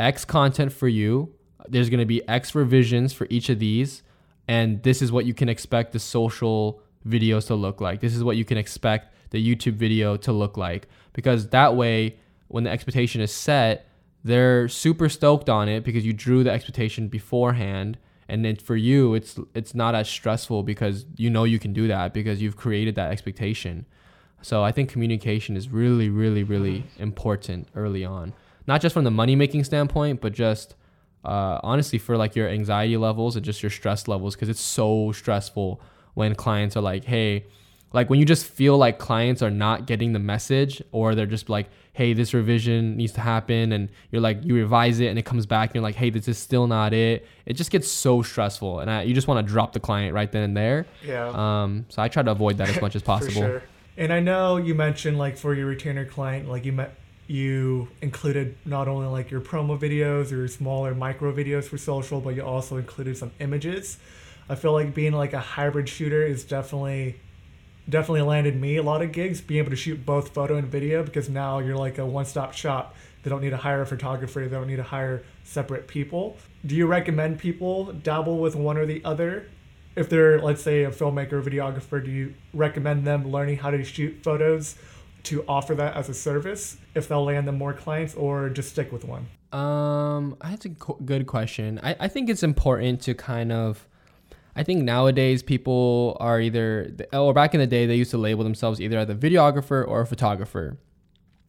X content for you. There's gonna be X revisions for each of these, and this is what you can expect the social videos to look like. This is what you can expect the YouTube video to look like. Because that way, when the expectation is set, they're super stoked on it because you drew the expectation beforehand and then for you it's it's not as stressful because you know you can do that because you've created that expectation so i think communication is really really really important early on not just from the money making standpoint but just uh, honestly for like your anxiety levels and just your stress levels because it's so stressful when clients are like hey like when you just feel like clients are not getting the message or they're just like hey this revision needs to happen and you're like you revise it and it comes back and you're like hey this is still not it it just gets so stressful. And I, you just want to drop the client right then and there. Yeah. Um so i try to avoid that as much as [laughs] possible. sure. and i know you mentioned like for your retainer client like you met you included not only like your promo videos or smaller micro videos for social but you also included some images i feel like being like a hybrid shooter is definitely definitely landed me a lot of gigs being able to shoot both photo and video because now you're like a one-stop shop. They don't need to hire a photographer they don't need to hire separate people. Do you recommend people dabble with one or the other? If they're let's say a filmmaker or videographer do you recommend them learning how to shoot photos to offer that as a service if they'll land them more clients or just stick with one? Um that's a good question. I, I think it's important to kind of I think nowadays people are either, or back in the day, they used to label themselves either as a videographer or a photographer.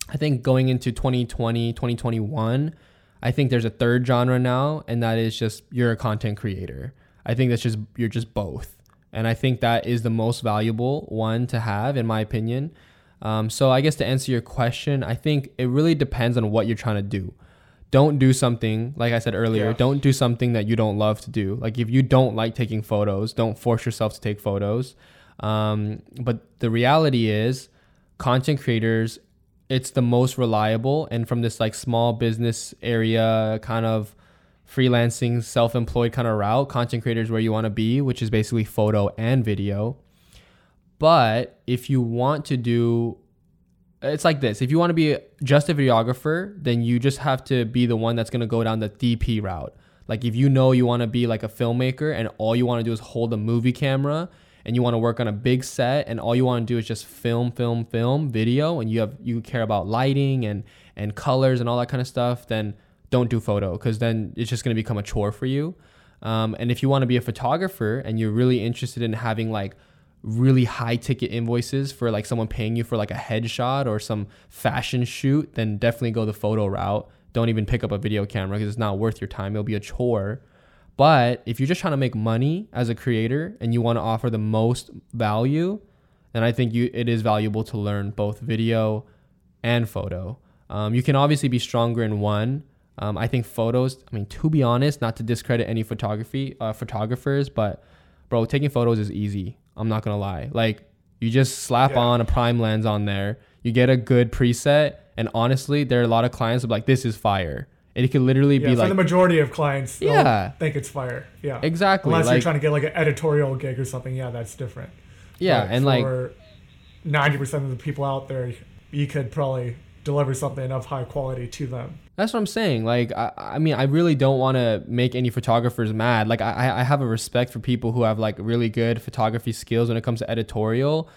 I think going into 2020, 2021, I think there's a third genre now, and that is just you're a content creator. I think that's just, you're just both. And I think that is the most valuable one to have, in my opinion. Um, so I guess to answer your question, I think it really depends on what you're trying to do don't do something like I said earlier. Yeah. Don't do something that you don't love to do. Like if you don't like taking photos, don't force yourself to take photos. Um, but the reality is, content creators, it's the most reliable, and from this like small business area kind of freelancing, self-employed kind of route, content creators where you want to be, which is basically photo and video. But if you want to do it's like this. If you want to be just a videographer then you just have to be the one that's going to go down the dp route. Like if you know you want to be like a filmmaker and all you want to do is hold a movie camera and you want to work on a big set and all you want to do is just film film film video and you have you care about lighting and and colors and all that kind of stuff then don't do photo because then it's just going to become a chore for you. Um, and if you want to be a photographer and you're really interested in having like really high ticket invoices for like someone paying you for like a headshot or some fashion shoot, then definitely go the photo route. Don't even pick up a video camera because it's not worth your time. It'll be a chore. But if you're just trying to make money as a creator and you want to offer the most value, then I think you it is valuable to learn both video and photo. Um, you can obviously be stronger in one. Um, I think photos. I mean, to be honest, not to discredit any photography uh, photographers, but bro, taking photos is easy. I'm not gonna lie. Like you just slap yeah. on a prime lens on there, you get a good preset, and honestly, there are a lot of clients that like, this is fire. And it could literally yeah, be for like the majority of clients. Yeah, think it's fire. Yeah, exactly. Unless like, you're trying to get like an editorial gig or something. Yeah, that's different. Yeah, but and like ninety percent of the people out there, you could probably deliver something of high quality to them. That's what I'm saying. Like, I, I mean, I really don't want to make any photographers mad. Like, I, I have a respect for people who have like really good photography skills when it comes to editorial.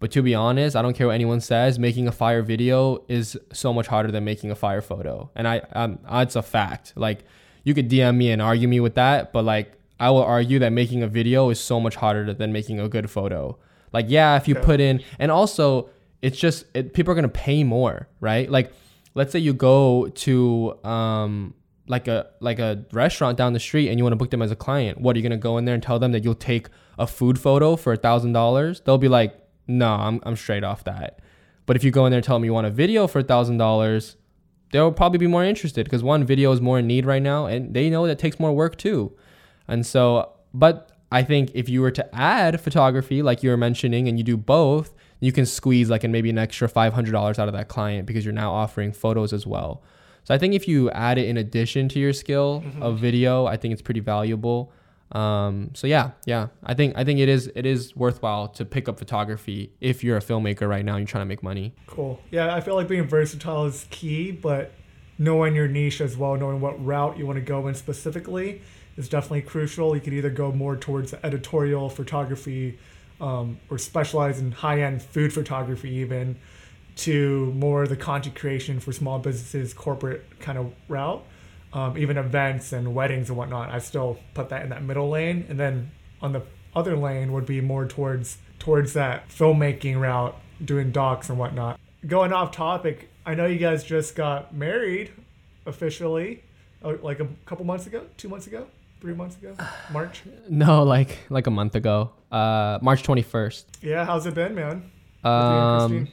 But to be honest, I don't care what anyone says. Making a fire video is so much harder than making a fire photo, and I, um, it's a fact. Like, you could DM me and argue me with that, but like, I will argue that making a video is so much harder than making a good photo. Like, yeah, if you put in, and also, it's just it, people are gonna pay more, right? Like let's say you go to um, like a like a restaurant down the street and you want to book them as a client. What are you gonna go in there and tell them that you'll take a food photo for a thousand dollars? They'll be like, no, I'm I'm straight off that. But if you go in there and tell them you want a video for a thousand dollars, they'll probably be more interested because one video is more in need right now, and they know that takes more work too. And so, but I think if you were to add photography, like you were mentioning, and you do both, you can squeeze like and maybe an extra $500 out of that client because you're now offering photos as well. So I think if you add it in addition to your skill mm-hmm. of video, I think it's pretty valuable. Um, so yeah, yeah, I think I think it is it is worthwhile to pick up photography if you're a filmmaker right now and you're trying to make money. Cool. Yeah, I feel like being versatile is key, but knowing your niche as well, knowing what route you want to go in specifically is definitely crucial. You could either go more towards editorial photography um, or specialize in high end food photography, even to more the content creation for small businesses, corporate kind of route um, even events and weddings and whatnot. I still put that in that middle lane, and then on the other lane would be more towards towards that filmmaking route, doing docs and whatnot. Going off topic, I know you guys just got married officially, uh, like a couple months ago, two months ago, three months ago, March. [sighs] No, like like a month ago, uh, March twenty first. Yeah, how's it been, man? With you and Um,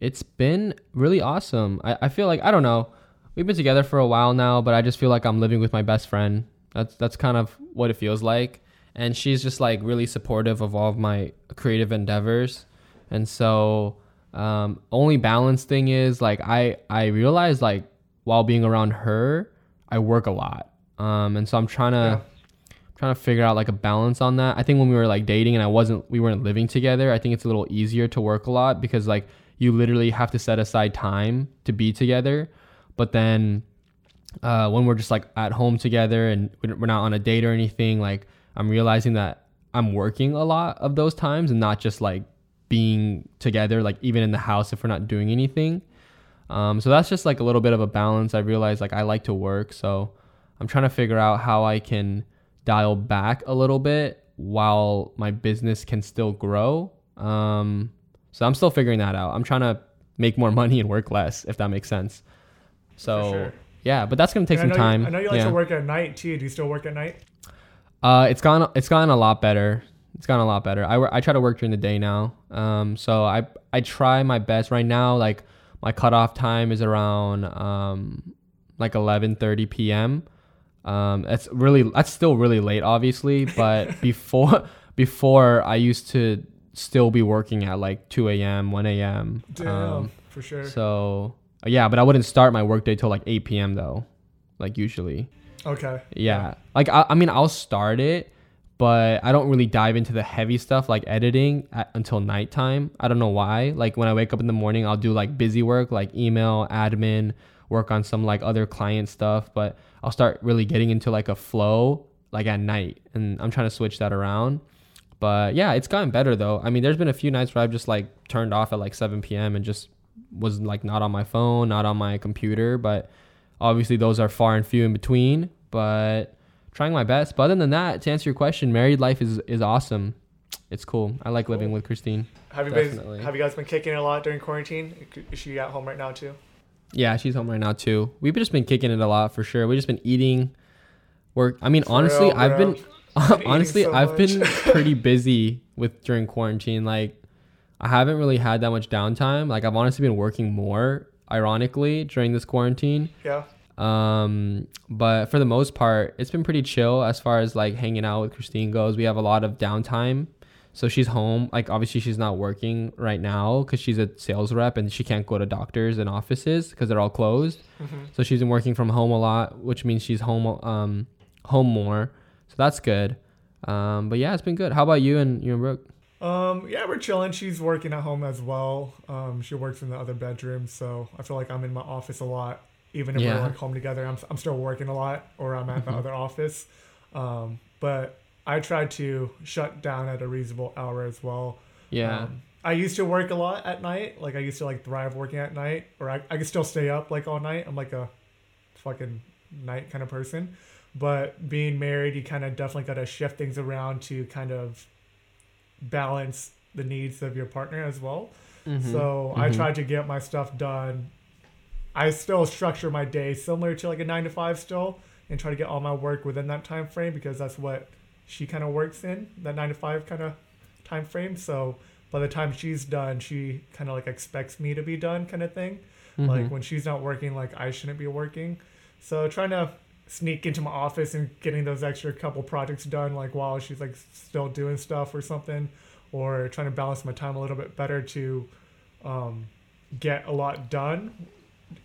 it's been really awesome. I, I feel like I don't know. We've been together for a while now, but I just feel like I'm living with my best friend. That's that's kind of what it feels like. And she's just like really supportive of all of my creative endeavors. And so um only balance thing is like I I realize like while being around her, I work a lot. Um and so I'm trying to trying to figure out like a balance on that. I think when we were like dating and I wasn't we weren't living together, I think it's a little easier to work a lot because like you literally have to set aside time to be together. But then uh, when we're just like at home together and we're we're not on a date or anything, like I'm realizing that I'm working a lot of those times and not just like being together, like even in the house if we're not doing anything. Um, so that's just like a little bit of a balance. I realize like I like to work, so I'm trying to figure out how I can dial back a little bit while my business can still grow. Um, so I'm still figuring that out. I'm trying to make more [laughs] money and work less, if that makes sense. So sure. yeah, but that's gonna take some I time. You, I know you like yeah. to work at night too. Do you still work at night? Uh, it's gone. It's gotten a lot better. It's gotten a lot better. I, wor- I try to work during the day now. Um, so I I try my best right now. Like my cutoff time is around um like 11:30 p.m. Um, that's really that's still really late, obviously. [laughs] But before before I used to still be working at like 2 a.m., 1 a.m. Damn, Um, for sure. so yeah, but I wouldn't start my workday till like 8 p.m. though, like usually. okay. Yeah. Like I, I mean I'll start it, but I don't really dive into the heavy stuff like editing at, until nighttime. I don't know why. Like when I wake up in the morning, I'll do like busy work like email, admin, work on some like other client stuff, but I'll start really getting into like a flow like at night and I'm trying to switch that around. But yeah, it's gotten better though. I mean, there's been a few nights where I've just like turned off at like 7 p.m. and just was like not on my phone, not on my computer, but obviously those are far and few in between but trying my best but other than that to answer your question married life is is awesome it's cool i like living with christine Have you Definitely. been, Have you guys been kicking it a lot during quarantine? Is she at home right now too? Yeah she's home right now too. We've just been kicking it a lot for sure. We've just been eating work. I mean For honestly real, i've been [laughs] honestly so i've been [laughs] pretty busy with during quarantine. Like i haven't really had that much downtime. Like i've honestly been working more ironically during this quarantine. Yeah. Um, but for the most part, it's been pretty chill as far as like hanging out with Christine goes. We have a lot of downtime. So she's home. Like obviously she's not working right now because she's a sales rep and she can't go to doctors and offices because they're all closed. hmm So she's been working from home a lot, which means she's home um home more. So that's good. Um, but yeah, it's been good. How about you and you and Brooke? Um, yeah, we're chilling. She's working at home as well. Um, she works in the other bedroom, so I feel like I'm in my office a lot. Even if Yeah. we're like home together, I'm, I'm still working a lot, or I'm at the Mhm. other office. Um, but I try to shut down at a reasonable hour as well. Yeah. Um, I used to work a lot at night. Like I used to like thrive working at night, or I, I could still stay up like all night. I'm like a fucking night kind of person. But being married, you kind of definitely got to shift things around to kind of balance the needs of your partner as well. Mhm. So I Mhm. tried to get my stuff done. I still structure my day similar to like a nine to five still, and try to get all my work within that time frame because that's what she kind of works in that nine to five kind of time frame. So by the time she's done, she kind of like expects me to be done, kind of thing. Like Mhm. when she's not working, like I shouldn't be working. So trying to sneak into my office and getting those extra couple projects done, like while she's like still doing stuff or something, or trying to balance my time a little bit better to um, get a lot done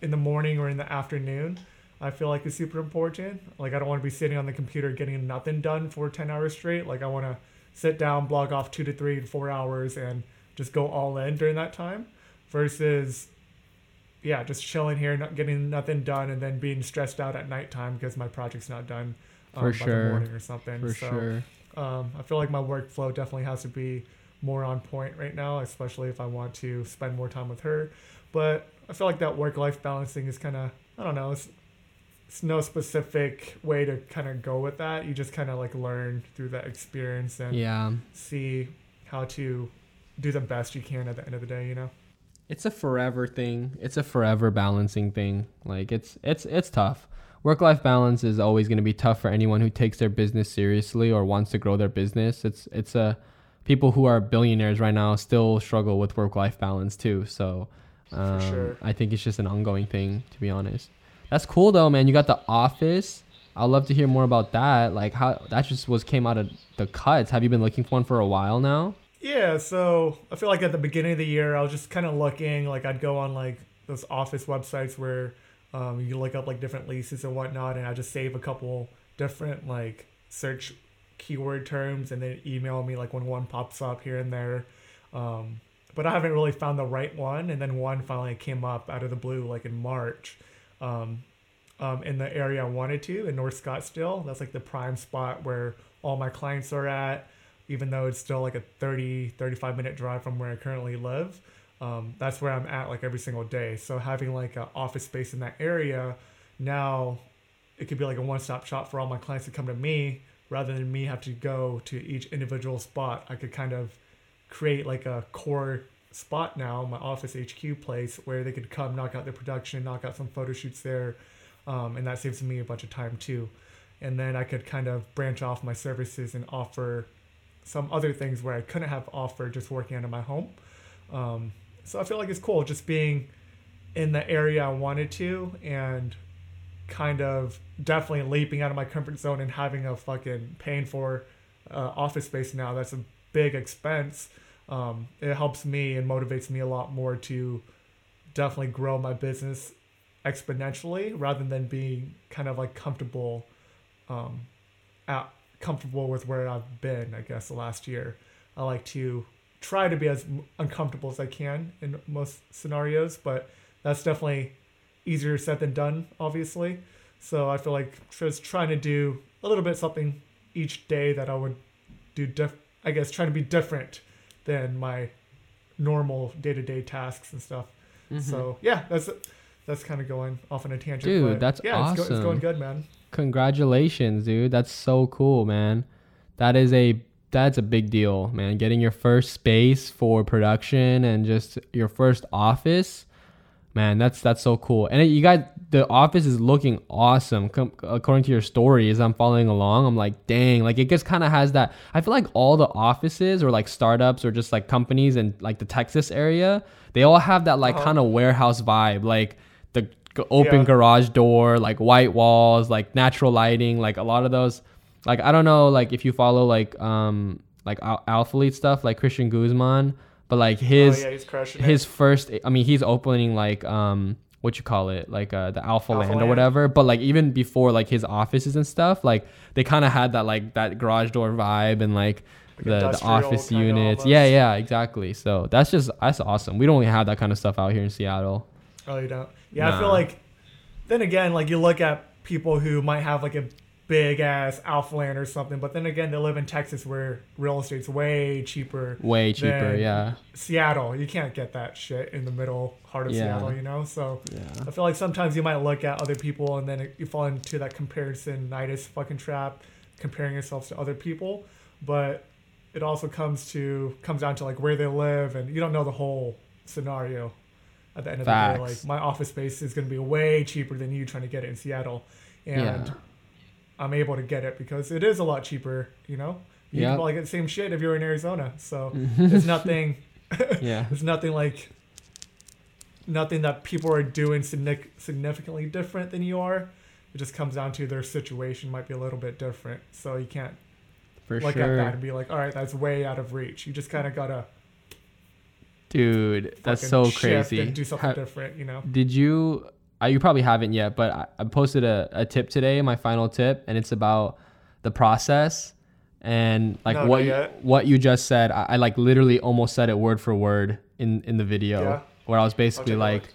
in the morning or in the afternoon. I feel like is super important. Like I don't want to be sitting on the computer getting nothing done for 10 hours straight. Like I want to sit down, blog off 2 to 3 and 4 hours and just go all in during that time versus yeah, just chilling here, not getting nothing done and then being stressed out at nighttime because my project's not done um, For by sure. the morning or something. For so sure. um, I feel like my workflow definitely has to be more on point right now, especially if I want to spend more time with her. But I feel like that work life balancing is kind of, I don't know, it's, it's no specific way to kind of go with that. You just kind of like learn through that experience and Yeah. see how to do the best you can at the end of the day, you know? It's a forever thing. It's a forever balancing thing. Like it's it's it's tough. Work life balance is always going to be tough for anyone who takes their business seriously or wants to grow their business. It's it's a people who are billionaires right now still struggle with work life balance too. So um, sure. I think it's just an ongoing thing to be honest. That's cool though, man. You got the office. I'd love to hear more about that. Like how that just was came out of the cuts. Have you been looking for one for a while now? Yeah, so I feel like at the beginning of the year, I was just kind of looking. Like I'd go on like those office websites where um, you look up like different leases and whatnot, and I just save a couple different like search keyword terms, and then email me like when one pops up here and there. Um, but I haven't really found the right one, and then one finally came up out of the blue like in March. Um, um, in the area I wanted to in North Scottsdale. That's like the prime spot where all my clients are at even though it's still like a 30 35 minute drive from where i currently live. Um, that's where i'm at like every single day. So having like an office space in that area now it could be like a one-stop shop for all my clients to come to me rather than me have to go to each individual spot. I could kind of create like a core spot now my office hq place where they could come knock out their production knock out some photo shoots there um, and that saves me a bunch of time too and then i could kind of branch off my services and offer some other things where I couldn't have offered just working out of my home. Um, so I feel like it's cool just being in the area I wanted to and kind of definitely leaping out of my comfort zone and having a fucking paying for uh, office space now. That's a big expense. Um, it helps me and motivates me a lot more to definitely grow my business exponentially rather than being kind of like comfortable um, at comfortable with where I've been, I guess, the last year. I like to try to be as uncomfortable as I can in most scenarios, but that's definitely easier said than done, obviously. So I feel like just trying to do a little bit something each day that I would do, diff- I guess, trying to be different than my normal day to day tasks and stuff. Mm-hmm. So yeah, that's that's kind of going off on a tangent. Dude, but that's yeah, it's, go- it's going good, man. Congratulations, dude. That's so cool, man. That is a that's a big deal, man. Getting your first space for production and just your first office. Man, that's that's so cool. And you guys the office is looking awesome com- according to your story as I'm following along. I'm like, "Dang, like it just kind of has that I feel like all the offices or like startups or just like companies in like the Texas area, they all have that like Uh-huh. kind of warehouse vibe. Like the g- open Yeah. garage door, like white walls, like natural lighting, like a lot of those. Like I don't know, like if you follow like um like Al- Alphalete stuff, like Christian Guzman, but like his oh yeah, his it. first, I mean he's opening like um what you call it like uh the Alpha, Alphaland or whatever. But like even before like his offices and stuff, like they kind of had that like that garage door vibe and like. Like the, the office units, almost. yeah, yeah, exactly. So that's just that's awesome. We don't have that kind of stuff out here in Seattle. Oh, you don't? Yeah, I feel like. Then again, like you look at people who might have like a big ass Alphaland or something, but then again, they live in Texas where real estate's way cheaper. Way cheaper, yeah, Seattle, you can't get that shit in the middle heart of Yeah. Seattle, you know. So yeah. I feel like sometimes you might look at other people and then it, you fall into that comparisonitis fucking trap, comparing yourself to other people. But it also comes to comes down to like where they live, and you don't know the whole scenario. At the end of the day, like my office space is going to be way cheaper than you trying to get it in Seattle, and Yeah. I'm able to get it because it is a lot cheaper. You know, you Yeah. can probably get the same shit if you're in Arizona. So [laughs] it's nothing. [laughs] yeah. There's nothing like nothing that people are doing significantly different than you are. It just comes down to their situation might be a little bit different. So you can't For look sure. at that and be like, all right, that's way out of reach. You just kind of gotta Dude, that's so crazy. and do something different. You know? did you I, you probably haven't yet, but I, I posted a, a tip today, my final tip, and it's about the process and like No, what you, what you just said. I, I like literally almost said it word for word in in the video Yeah. where I was basically like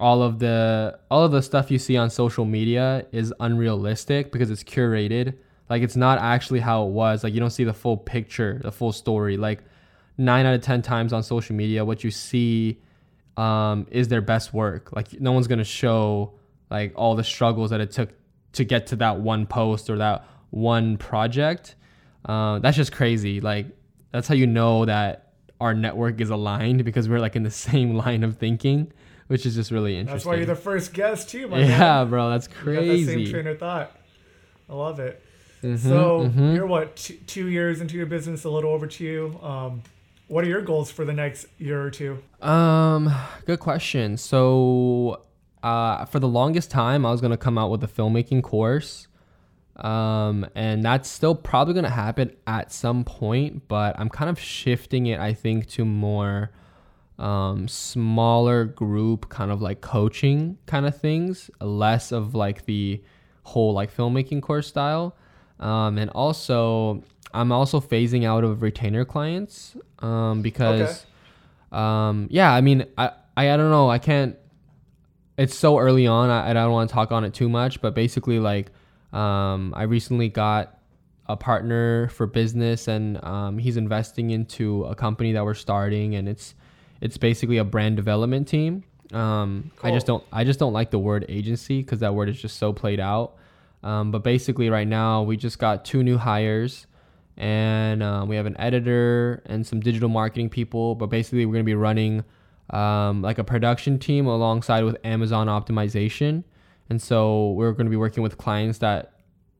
all of the all of the stuff you see on social media is unrealistic because it's curated. Like it's not actually how it was. Like you don't see the full picture, the full story. Like nine out of ten times on social media, what you see um, is their best work. Like no one's gonna show like all the struggles that it took to get to that one post or that one project. Uh, that's just crazy. Like that's how you know that our network is aligned because we're like in the [laughs] same line of thinking, which is just really interesting. That's why you're the first guest too, my man. yeah, bro, that's got that same crazy. train of thought. I love it. Mhm, so mhm. you're what two, two years into your business, a little over two. Um, what are your goals for the next year or two? Um, good question. So, uh, for the longest time, I was gonna come out with a filmmaking course, um, and that's still probably gonna happen at some point. But I'm kind of shifting it, I think, to more um, smaller group kind of like coaching kind of things, less of like the whole like filmmaking course style. Um, and also, I'm also phasing out of retainer clients um, because, um, yeah, I mean, I, I, I don't know, I can't. It's so early on, I, I don't want to talk on it too much, but basically, like, um, I recently got a partner for business, and um, he's investing into a company that we're starting, and it's it's basically a brand development team. Um, I just don't I just don't like the word agency because that word is just so played out. Um, but basically, right now we just got two new hires, and um, we have an editor and some digital marketing people. But basically, we're gonna be running um, like a production team alongside with Amazon optimization, and so we're gonna be working with clients that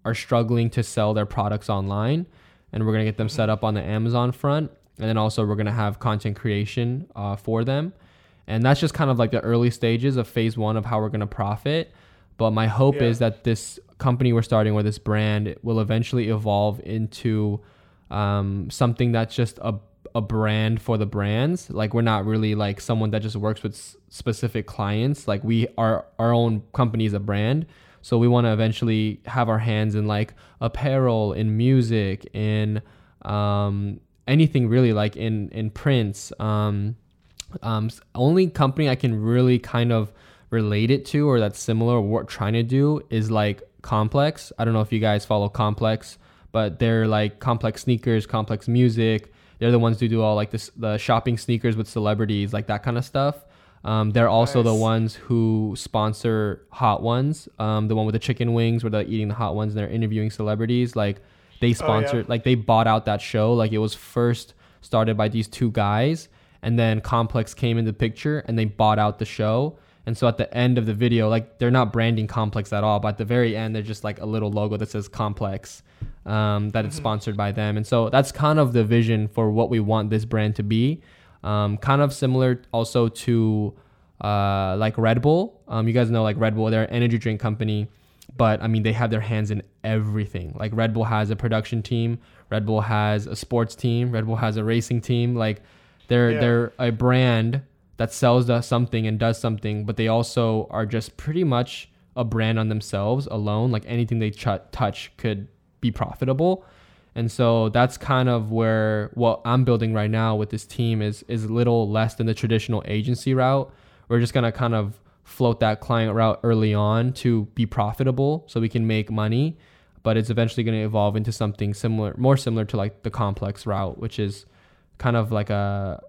are struggling to sell their products online, and we're gonna get them set up on the Amazon front, and then also we're gonna have content creation uh, for them, and that's just kind of like the early stages of phase one of how we're gonna profit. But my hope Yeah. is that this company we're starting or this brand will eventually evolve into um, something that's just a a brand for the brands. Like we're not really like someone that just works with s- specific clients. Like we are our own company is a brand. So we want to eventually have our hands in like apparel, in music, in um, anything really like in in prints. Um, um, only company I can really kind of relate it to or that's similar or what trying to do is like Complex. I don't know if you guys follow Complex, but they're like Complex sneakers, Complex music. They're the ones who do all like this the shopping sneakers with celebrities, like that kind of stuff. Um, they're also the ones who sponsor Hot Ones, um, the one with the chicken wings where they're eating the hot ones and they're interviewing celebrities. Like they sponsored, like they bought out that show. Like it was first started by these two guys, and then Complex came into the picture and they bought out the show. And so at the end of the video, like they're not branding Complex at all, but at the very end, they're just like a little logo that says Complex, um, that it's sponsored by them. And so that's kind of the vision for what we want this brand to be. Um, kind of similar also to uh, like Red Bull. Um, you guys know like Red Bull, they're an energy drink company, but I mean they have their hands in everything. Like Red Bull has a production team, Red Bull has a sports team, Red Bull has a racing team. Like they're Yeah. they're a brand that sells something and does something, but they also are just pretty much a brand on themselves alone. Like anything they ch- touch could be profitable. And so that's kind of where what I'm building right now with this team is is a little less than the traditional agency route. We're just gonna kind of float that client route early on to be profitable so we can make money, but it's eventually gonna evolve into something similar, more similar to like the complex route, which is kind of like a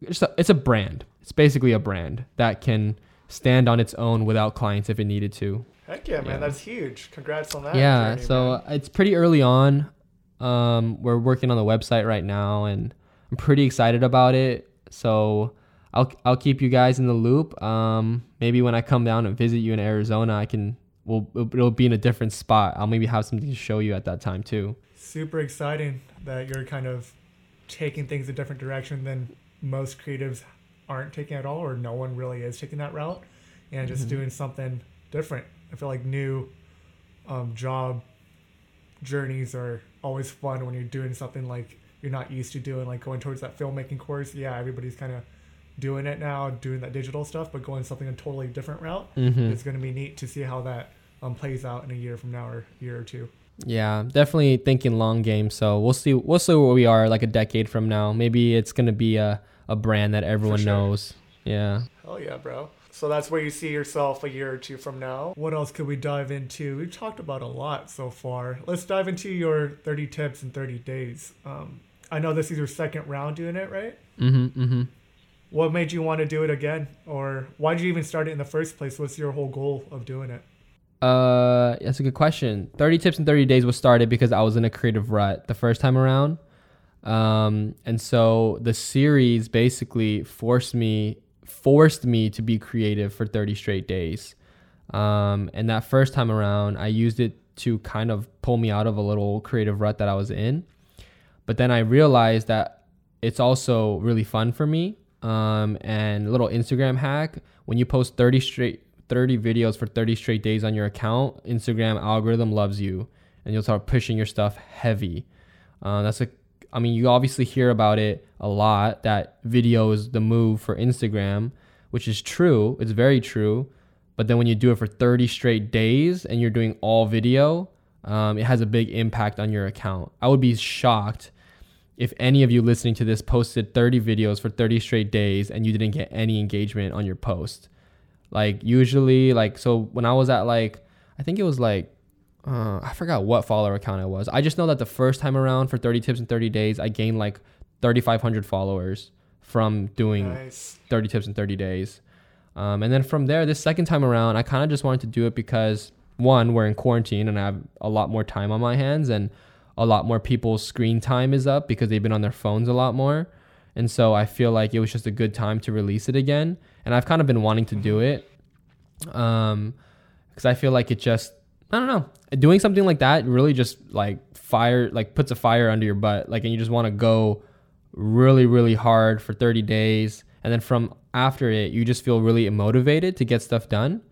it's a, it's a brand. It's basically a brand that can stand on its own without clients if it needed to. Heck yeah, man, Yeah. that's huge. Congrats on that. yeah, journey, so man. it's pretty early on. Um, we're working on the website right now, and I'm pretty excited about it. So I'll I'll keep you guys in the loop. Um, maybe when I come down and visit you in Arizona, I can. We'll, it'll be in a different spot. I'll maybe have something to show you at that time too. super exciting that you're kind of taking things a different direction than most creatives aren't taking at all, or no one really is taking that route, and just Mhm. doing something different. I feel like new um, job journeys are always fun when you're doing something like you're not used to doing, like going towards that filmmaking course. Yeah, everybody's kind of doing it now, doing that digital stuff, but going something a totally different route. Mm-hmm. It's going to be neat to see how that um, plays out in a year from now or year or two. Yeah, definitely thinking long game. So we'll see. We'll see where we are like a decade from now. Maybe it's gonna be a, a brand that everyone sure. knows. Yeah. Hell yeah, bro. So that's where you see yourself a year or two from now. What else could we dive into? We've talked about a lot so far. Let's dive into your 30 tips in 30 days. Um, I know this is your second round doing it, right? Mm-hmm. Mm-hmm. What made you want to do it again? Or why did you even start it in the first place? What's your whole goal of doing it? Uh, that's a good question. 30 tips in 30 days was started because I was in a creative rut the first time around. Um, and so the series basically forced me forced me to be creative for 30 straight days. Um, and that first time around, I used it to kind of pull me out of a little creative rut that I was in. But then I realized that it's also really fun for me. Um, and a little Instagram hack when you post 30 straight 30 videos for 30 straight days on your account, Instagram algorithm loves you and you'll start pushing your stuff heavy. Uh, that's a, I mean, you obviously hear about it a lot that video is the move for Instagram, which is true. It's very true. But then when you do it for 30 straight days and you're doing all video, um, it has a big impact on your account. I would be shocked if any of you listening to this posted 30 videos for 30 straight days and you didn't get any engagement on your post. Like usually, like so when I was at like I think it was like uh, I forgot what follower account I was. I just know that the first time around for 30 tips in 30 days, I gained like 3,500 followers from doing Nice. 30 tips in 30 days. Um, and then from there, this second time around, I kind of just wanted to do it because one, we're in quarantine and I have a lot more time on my hands, and a lot more people's screen time is up because they've been on their phones a lot more. And so I feel like it was just a good time to release it again. And I've kind of been wanting to do it. Um, because I feel like it just, I don't know, doing something like that really just like fire, like puts a fire under your butt. Like, and you just want to go really, really hard for 30 days. And then from after it, you just feel really motivated to get stuff done.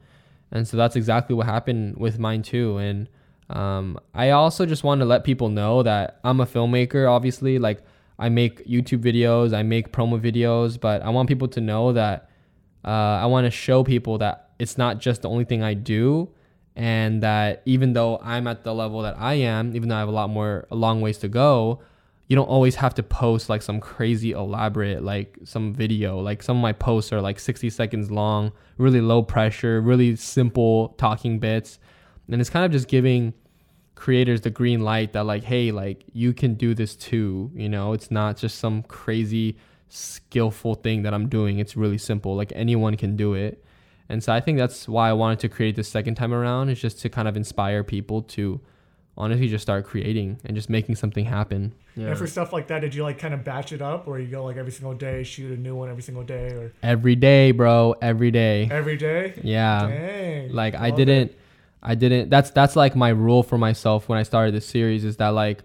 And so that's exactly what happened with mine too. And um, I also just want to let people know that I'm a filmmaker, obviously. Like, I make YouTube videos, I make promo videos, but I want people to know that uh, I want to show people that it's not just the only thing I do. And that even though I'm at the level that I am, even though I have a lot more, a long ways to go, you don't always have to post like some crazy elaborate like some video. Like some of my posts are like 60 seconds long really low pressure really simple talking bits. And it's kind of just giving creators the green light that like hey like you can do this too you know? It's not just some crazy skillful thing that i'm doing. It's really simple. Like anyone can do it and so i think that's why i wanted to create this second time around is just to kind of inspire people to honestly just start creating and just making something happen yeah. And for stuff like that, did you like kind of batch it up, or you go like every single day, shoot a new one every single day, or every day bro every day every day? yeah Dang. like i didn't it. i didn't that's that's like my rule for myself when i started this series is that like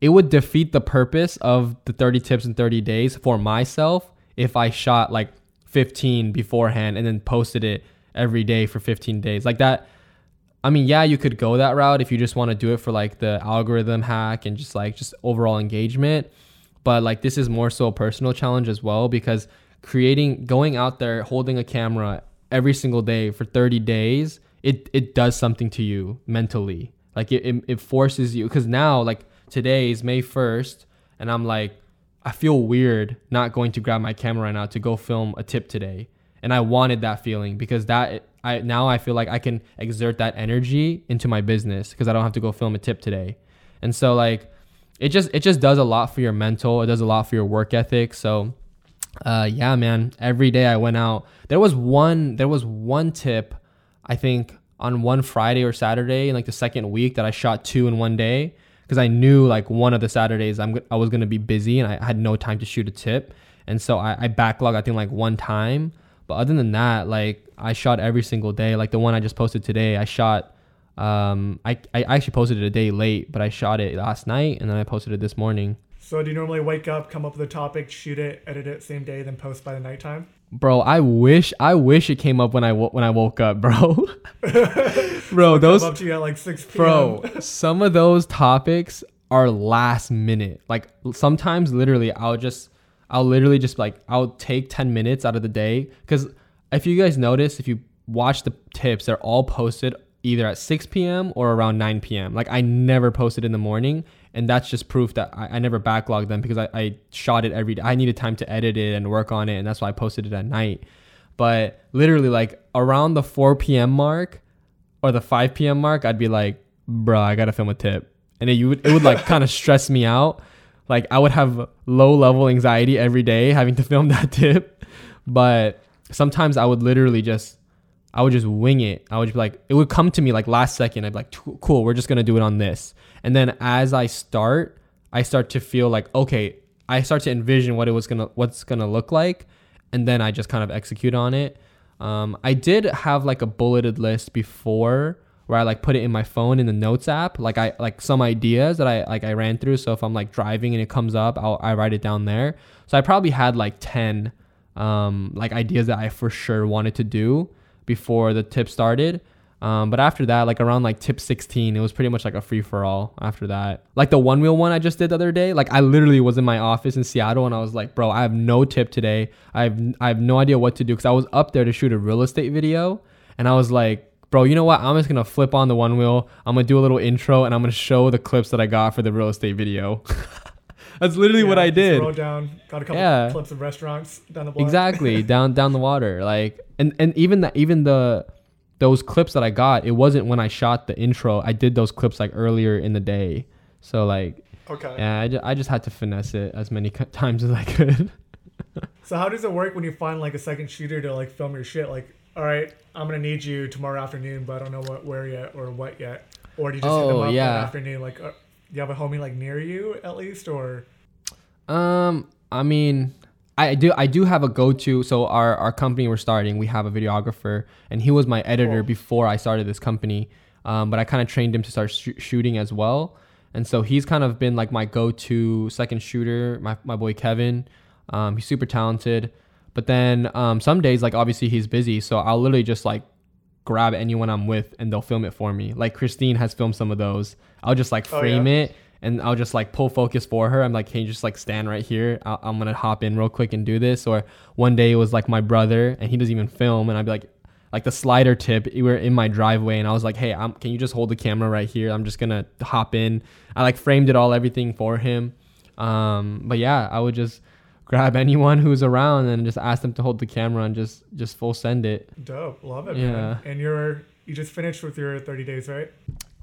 it would defeat the purpose of the 30 tips in 30 days for myself if i shot like 15 beforehand and then posted it every day for 15 days. Like that i mean yeah you could go that route if you just want to do it for like the algorithm hack and just like just overall engagement. But like this is more so a personal challenge as well because creating going out there holding a camera every single day for 30 days it it does something to you mentally. Like it, it, it forces you because now like today is may 1st and i'm like i feel weird not going to grab my camera right now to go film a tip today. And i wanted that feeling because that i now i feel like i can exert that energy into my business because i don't have to go film a tip today. And so like it just it just does a lot for your mental. It does a lot for your work ethic. So uh yeah man. Every day i went out. There was one there was one tip i think on one friday or saturday in like the second week that i shot two in one day because i knew like one of the saturdays i'm i was to be busy and i had no time to shoot a tip. And so i, I backlog i think like one time. But other than that like i shot every single day. Like the one i just posted today i shot um i i actually posted it a day late but i shot it last night and then i posted it this morning. So do you normally wake up, come up with a topic, shoot it, edit it same day, then post by the nighttime? Bro, I wish I wish it came up when I when I woke up, [laughs] bro. [laughs] bro, those up to you at like 6 p.m. bro, [laughs] some of those topics are last minute. Like sometimes literally I'll just I'll literally just like I'll take 10 minutes out of the day cuz if you guys notice if you watch the tips they're all posted either at 6 p.m. or around 9 p.m. Like I never posted in the morning and that's just proof that I, I never backlogged them because I, I shot it every day. I needed time to edit it and work on it and that's why I posted it at night. But literally like around the 4 p.m. mark or the 5 p.m. mark, I'd be like, bro, I gotta film a tip. And it, you would, it would like kind of [laughs] stress me out like I would have low level anxiety every day having to film [laughs] that tip. But sometimes I would literally just I would just wing it. I would just be like it would come to me like last second. I'd be like, cool, we're just gonna do it on this. And then as I start, I start to feel like okay, I start to envision what it was gonna what's gonna look like, and then I just kind of execute on it. Um, I did have like a bulleted list before where I like put it in my phone in the notes app, like I like some ideas that I like I ran through. So if I'm like driving and it comes up, I'll I write it down there. So I probably had like ten um, like ideas that I for sure wanted to do before the tip started. Um, but after that, like around like tip 16, it was pretty much like a free for all after that. Like the Onewheel one I just did the other day, like I literally was in my office in Seattle and I was like, bro, I have no tip today. I have, I have no idea what to do because I was up there to shoot a real estate video and I was like, bro, you know what? I'm just gonna flip on the Onewheel. I'm gonna do a little intro and I'm gonna show the clips that I got for the real estate video. [laughs] That's literally yeah, what I did. Roll down, got a couple yeah. clips of restaurants down the block. Exactly, [laughs] down down the water. Like, and and even that, even the those clips that I got, it wasn't when I shot the intro. I did those clips like earlier in the day. So like, okay, yeah, I just, I just had to finesse it as many times as I could. [laughs] so how does it work when you find like a second shooter to like film your shit? Like, all right, I'm gonna need you tomorrow afternoon, but I don't know what where yet or what yet. Or do you just oh, hit them oh, up yeah. afternoon? Like, uh, uh, you have a homie like near you at least, or? Um, I mean, I do I do have a go to. So our our company we're starting, we have a videographer, and he was my editor before I started this company. Um, but I kind of trained him to start sh- shooting as well, and so he's kind of been like my go to second shooter. My my boy Kevin, um, he's super talented. But then um, some days, like obviously he's busy, so I'll literally just like grab anyone I'm with and they'll film it for me. Like Christine has filmed some of those. I'll just like frame oh, yeah? it and I'll just like pull focus for her. I'm like, hey, just like stand right here. i am gonna hop in real quick and do this. Or one day it was like my brother and he doesn't even film, and I'd be like, like the slider tip. We were in my driveway and I was like, hey, I'm, can you just hold the camera right here? I'm just gonna hop in. I like framed it all, everything for him. Um, but yeah, I would just grab anyone who's around and just ask them to hold the camera and just just full send it. Dope, love it. Yeah, man. and you're you just finished with your 30 days, right?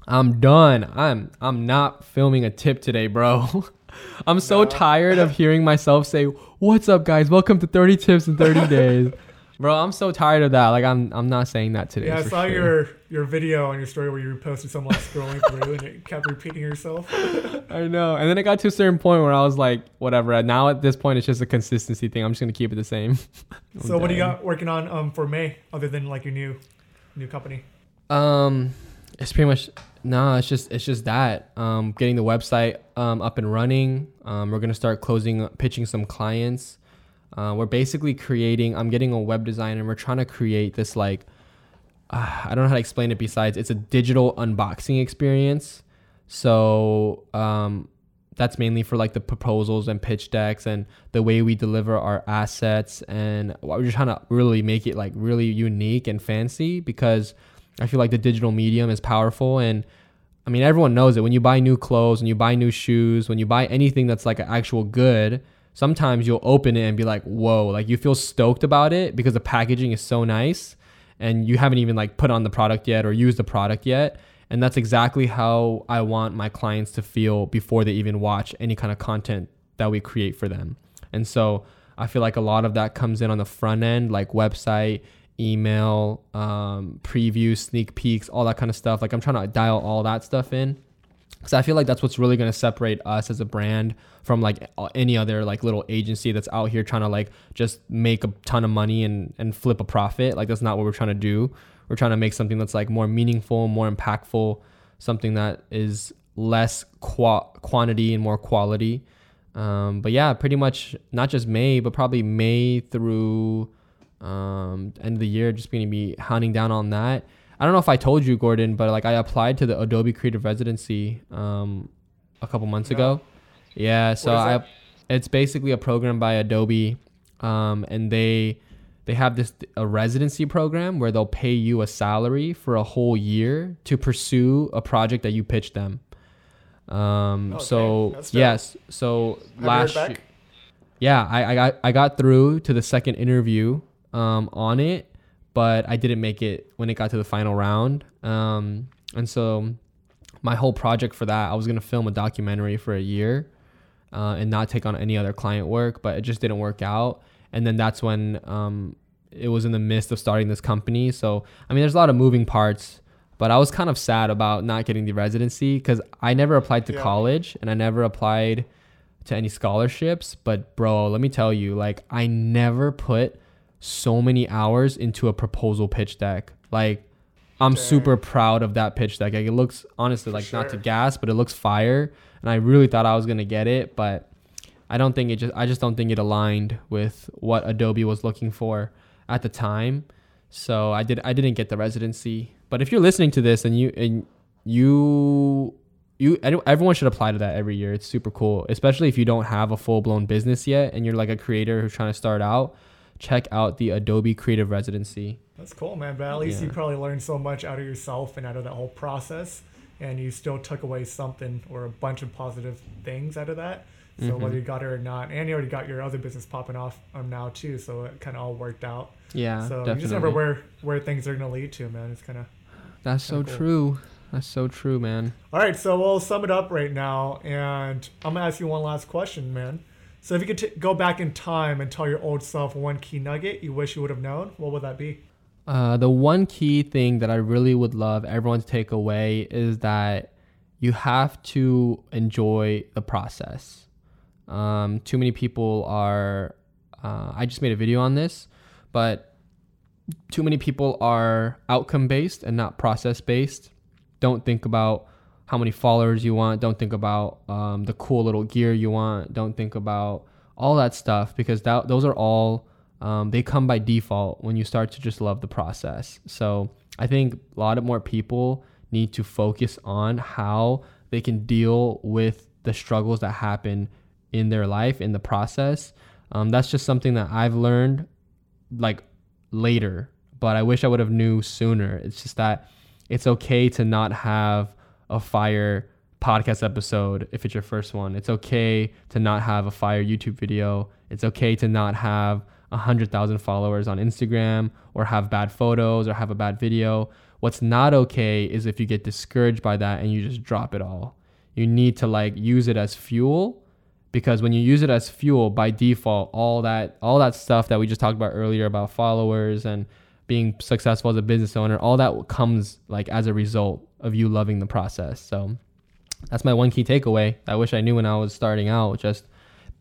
I'm done. I'm I'm not filming a tip today, bro. [laughs] I'm so no. tired of hearing myself say, "What's up, guys? Welcome to 30 tips in 30 [laughs] days." Bro, I'm so tired of that. Like I'm I'm not saying that today. Yeah, I saw sure. your your video on your story where you posted someone like, scrolling through and it kept repeating yourself. [laughs] I know. And then it got to a certain point where I was like, whatever. Now at this point it's just a consistency thing. I'm just gonna keep it the same. [laughs] so what do you got working on um for May other than like your new new company? Um it's pretty much no, it's just it's just that. Um getting the website um up and running. Um we're gonna start closing pitching some clients. Uh, we're basically creating. I'm getting a web designer. and we're trying to create this like uh, I don't know how to explain it. Besides, it's a digital unboxing experience. So um, that's mainly for like the proposals and pitch decks and the way we deliver our assets. And we're just trying to really make it like really unique and fancy because I feel like the digital medium is powerful and. I mean, everyone knows it. When you buy new clothes, when you buy new shoes, when you buy anything that's like an actual good, sometimes you'll open it and be like, whoa, like you feel stoked about it because the packaging is so nice and you haven't even like put on the product yet or used the product yet. And that's exactly how I want my clients to feel before they even watch any kind of content that we create for them. And so I feel like a lot of that comes in on the front end, like website, email, um, previews, sneak peeks, all that kind of stuff. Like I'm trying to dial all that stuff in because I feel like that's what's really going to separate us as a brand from like any other like little agency that's out here trying to like just make a ton of money and and flip a profit. Like that's not what we're trying to do. We're trying to make something that's like more meaningful, more impactful, something that is less qua- quantity and more quality. Um, but yeah, pretty much not just May, but probably May through um, end of the year, just going to be hounding down on that I don't know if I told you, Gordon, but like I applied to the Adobe Creative Residency um, a couple months no. ago. Yeah, so I it's basically a program by Adobe, um, and they they have this a residency program where they'll pay you a salary for a whole year to pursue a project that you pitch them. Um, Okay, so yes, so Have last year, yeah, I, I got I got through to the second interview um, on it, but I didn't make it when it got to the final round. Um, and so my whole project for that, I was gonna film a documentary for a year uh, and not take on any other client work, but it just didn't work out. And then that's when um, it was in the midst of starting this company. So I mean, there's a lot of moving parts. But I was kind of sad about not getting the residency because I never applied to Yeah. college and I never applied to any scholarships. But bro, let me tell you, like I never put so many hours into a proposal pitch deck. Like I'm Dang. super proud of that pitch deck. Like it looks honestly like not to gas, but it looks fire. And I really thought I was gonna get it, but I don't think it just I just don't think it aligned with what Adobe was looking for at the time. So I did I didn't get the residency. But if you're listening to this and you and you you everyone should apply to that every year. It's super cool, especially if you don't have a full blown business yet and you're like a creator who's trying to start out. Check out the Adobe Creative Residency. That's cool, man. But at least Yeah. you probably learned so much out of yourself and out of that whole process, and you still took away something or a bunch of positive things out of that. So Mhm. whether you got it or not, and you already got your other business popping off um, now too, so it kind of all worked out. Yeah, so definitely. you just never where where things are gonna lead to, man. It's kind of That's so cool. true. That's so true, man. all right. So we'll sum it up right now, and I'm gonna ask you one last question, man. So if you could t- go back in time and tell your old self one key nugget you wish you would have known, what would that be? Uh, the one key thing that I really would love everyone to take away is that you have to enjoy the process. Um, too many people are. Uh, I just made a video on this, but too many people are outcome based and not process based. Don't think about how many followers you want. Don't think about um, the cool little gear you want. Don't think about all that stuff because that, those are all um, they come by default when you start to just love the process. So I think a lot of more people need to focus on how they can deal with the struggles that happen in their life in the process. Um, that's just something that I've learned like later, but I wish I would have knew sooner. It's just that it's okay to not have a fire podcast episode if it's your first one. It's okay to not have a fire YouTube video. It's okay to not have a hundred thousand followers on Instagram or have bad photos or have a bad video. What's not okay is if you get discouraged by that and you just drop it all. You need to like use it as fuel because when you use it as fuel by default all that all that stuff that we just talked about earlier about followers and being successful as a business owner all that comes like as a result of you loving the process. So that's my one key takeaway. I wish i knew when i was starting out just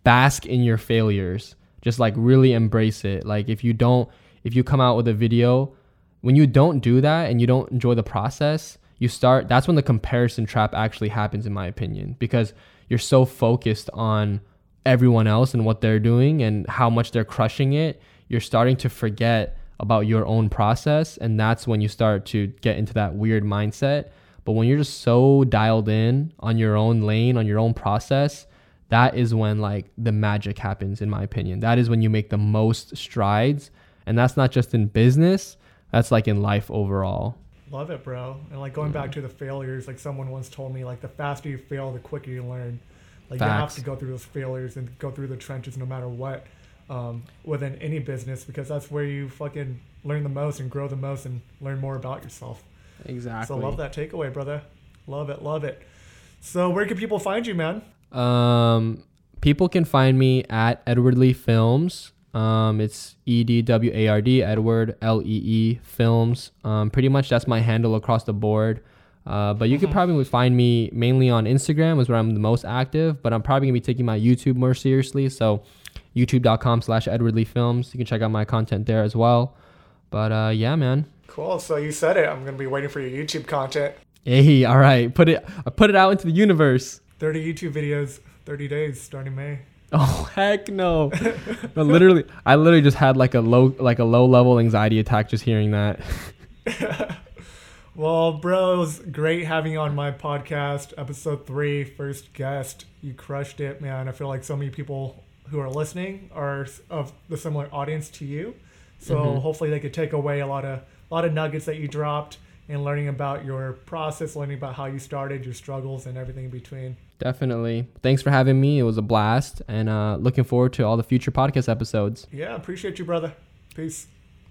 bask in your failures. Just like really embrace it. Like if you don't if you come out with a video when you don't do that and you don't enjoy the process you start that's when the comparison trap actually happens in my opinion because you're so focused on everyone else and what they're doing and how much they're crushing it you're starting to forget about your own process and that's when you start to get into that weird mindset. But when you're just so dialed in on your own lane on your own process that is when like the magic happens in my opinion. That is when you make the most strides and that's not just in business that's like in life overall. Love it, bro. And like going back to the failures, like someone once told me, like the faster you fail, the quicker you learn. Like you have to go through those failures and go through the trenches no matter what um, within any business because that's where you fucking learn the most and grow the most and learn more about yourself. exactly So love that takeaway, brother. Love it, love it. So where can people find you, man? Um, people can find me at Edward Lee Films. Um, it's E D W A R D Edward L E E Films. Um, pretty much that's my handle across the board. Uh, but you could probably find me mainly on Instagram is where I'm the most active. But I'm probably gonna be taking my YouTube more seriously. So youtube.com slash Edward Lee Films. You can check out my content there as well. But uh, yeah, man. Cool. So you said it. I'm gonna be waiting for your YouTube content. Hey, all right. Put it. I put it out into the universe. 30 YouTube videos, 30 days starting May. [laughs] Oh heck no! but literally, I literally just had like a low, like a low level anxiety attack just hearing that. [laughs] Well, bro, it was great having you on my podcast, episode three, first guest. You crushed it, man. I feel like so many people who are listening are of the similar audience to you. So Mhm. hopefully they could take away a lot of a lot of nuggets that you dropped and learning about your process, learning about how you started, your struggles, and everything in between. Definitely. Thanks for having me. It was a blast, and uh, looking forward to all the future podcast episodes. Yeah, appreciate you, brother. Peace.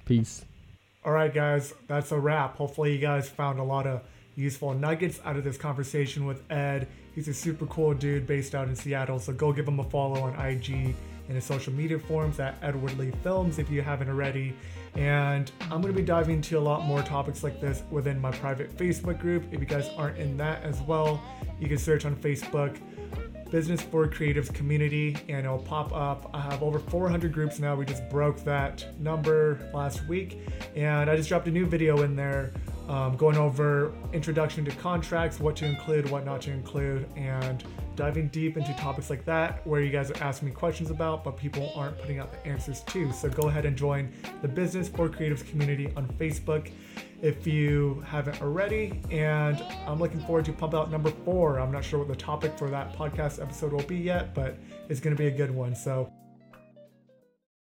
Peace. All right, guys, that's a wrap. Hopefully, you guys found a lot of useful nuggets out of this conversation with Ed. He's a super cool dude based out in Seattle, so go give him a follow on IG and his social media forums at Edward Lee Films if you haven't already. And I'm going to be diving into a lot more topics like this within my private Facebook group. If you guys aren't in that as well, you can search on Facebook Business for Creatives Community and it'll pop up. I have over 400 groups now. We just broke that number last week. And I just dropped a new video in there um, going over introduction to contracts, what to include, what not to include, and diving deep into topics like that where you guys are asking me questions about, but people aren't putting out the answers to. So go ahead and join the Business for Creatives community on Facebook if you haven't already. And I'm looking forward to pump out number four. I'm not sure what the topic for that podcast episode will be yet, but it's going to be a good one. So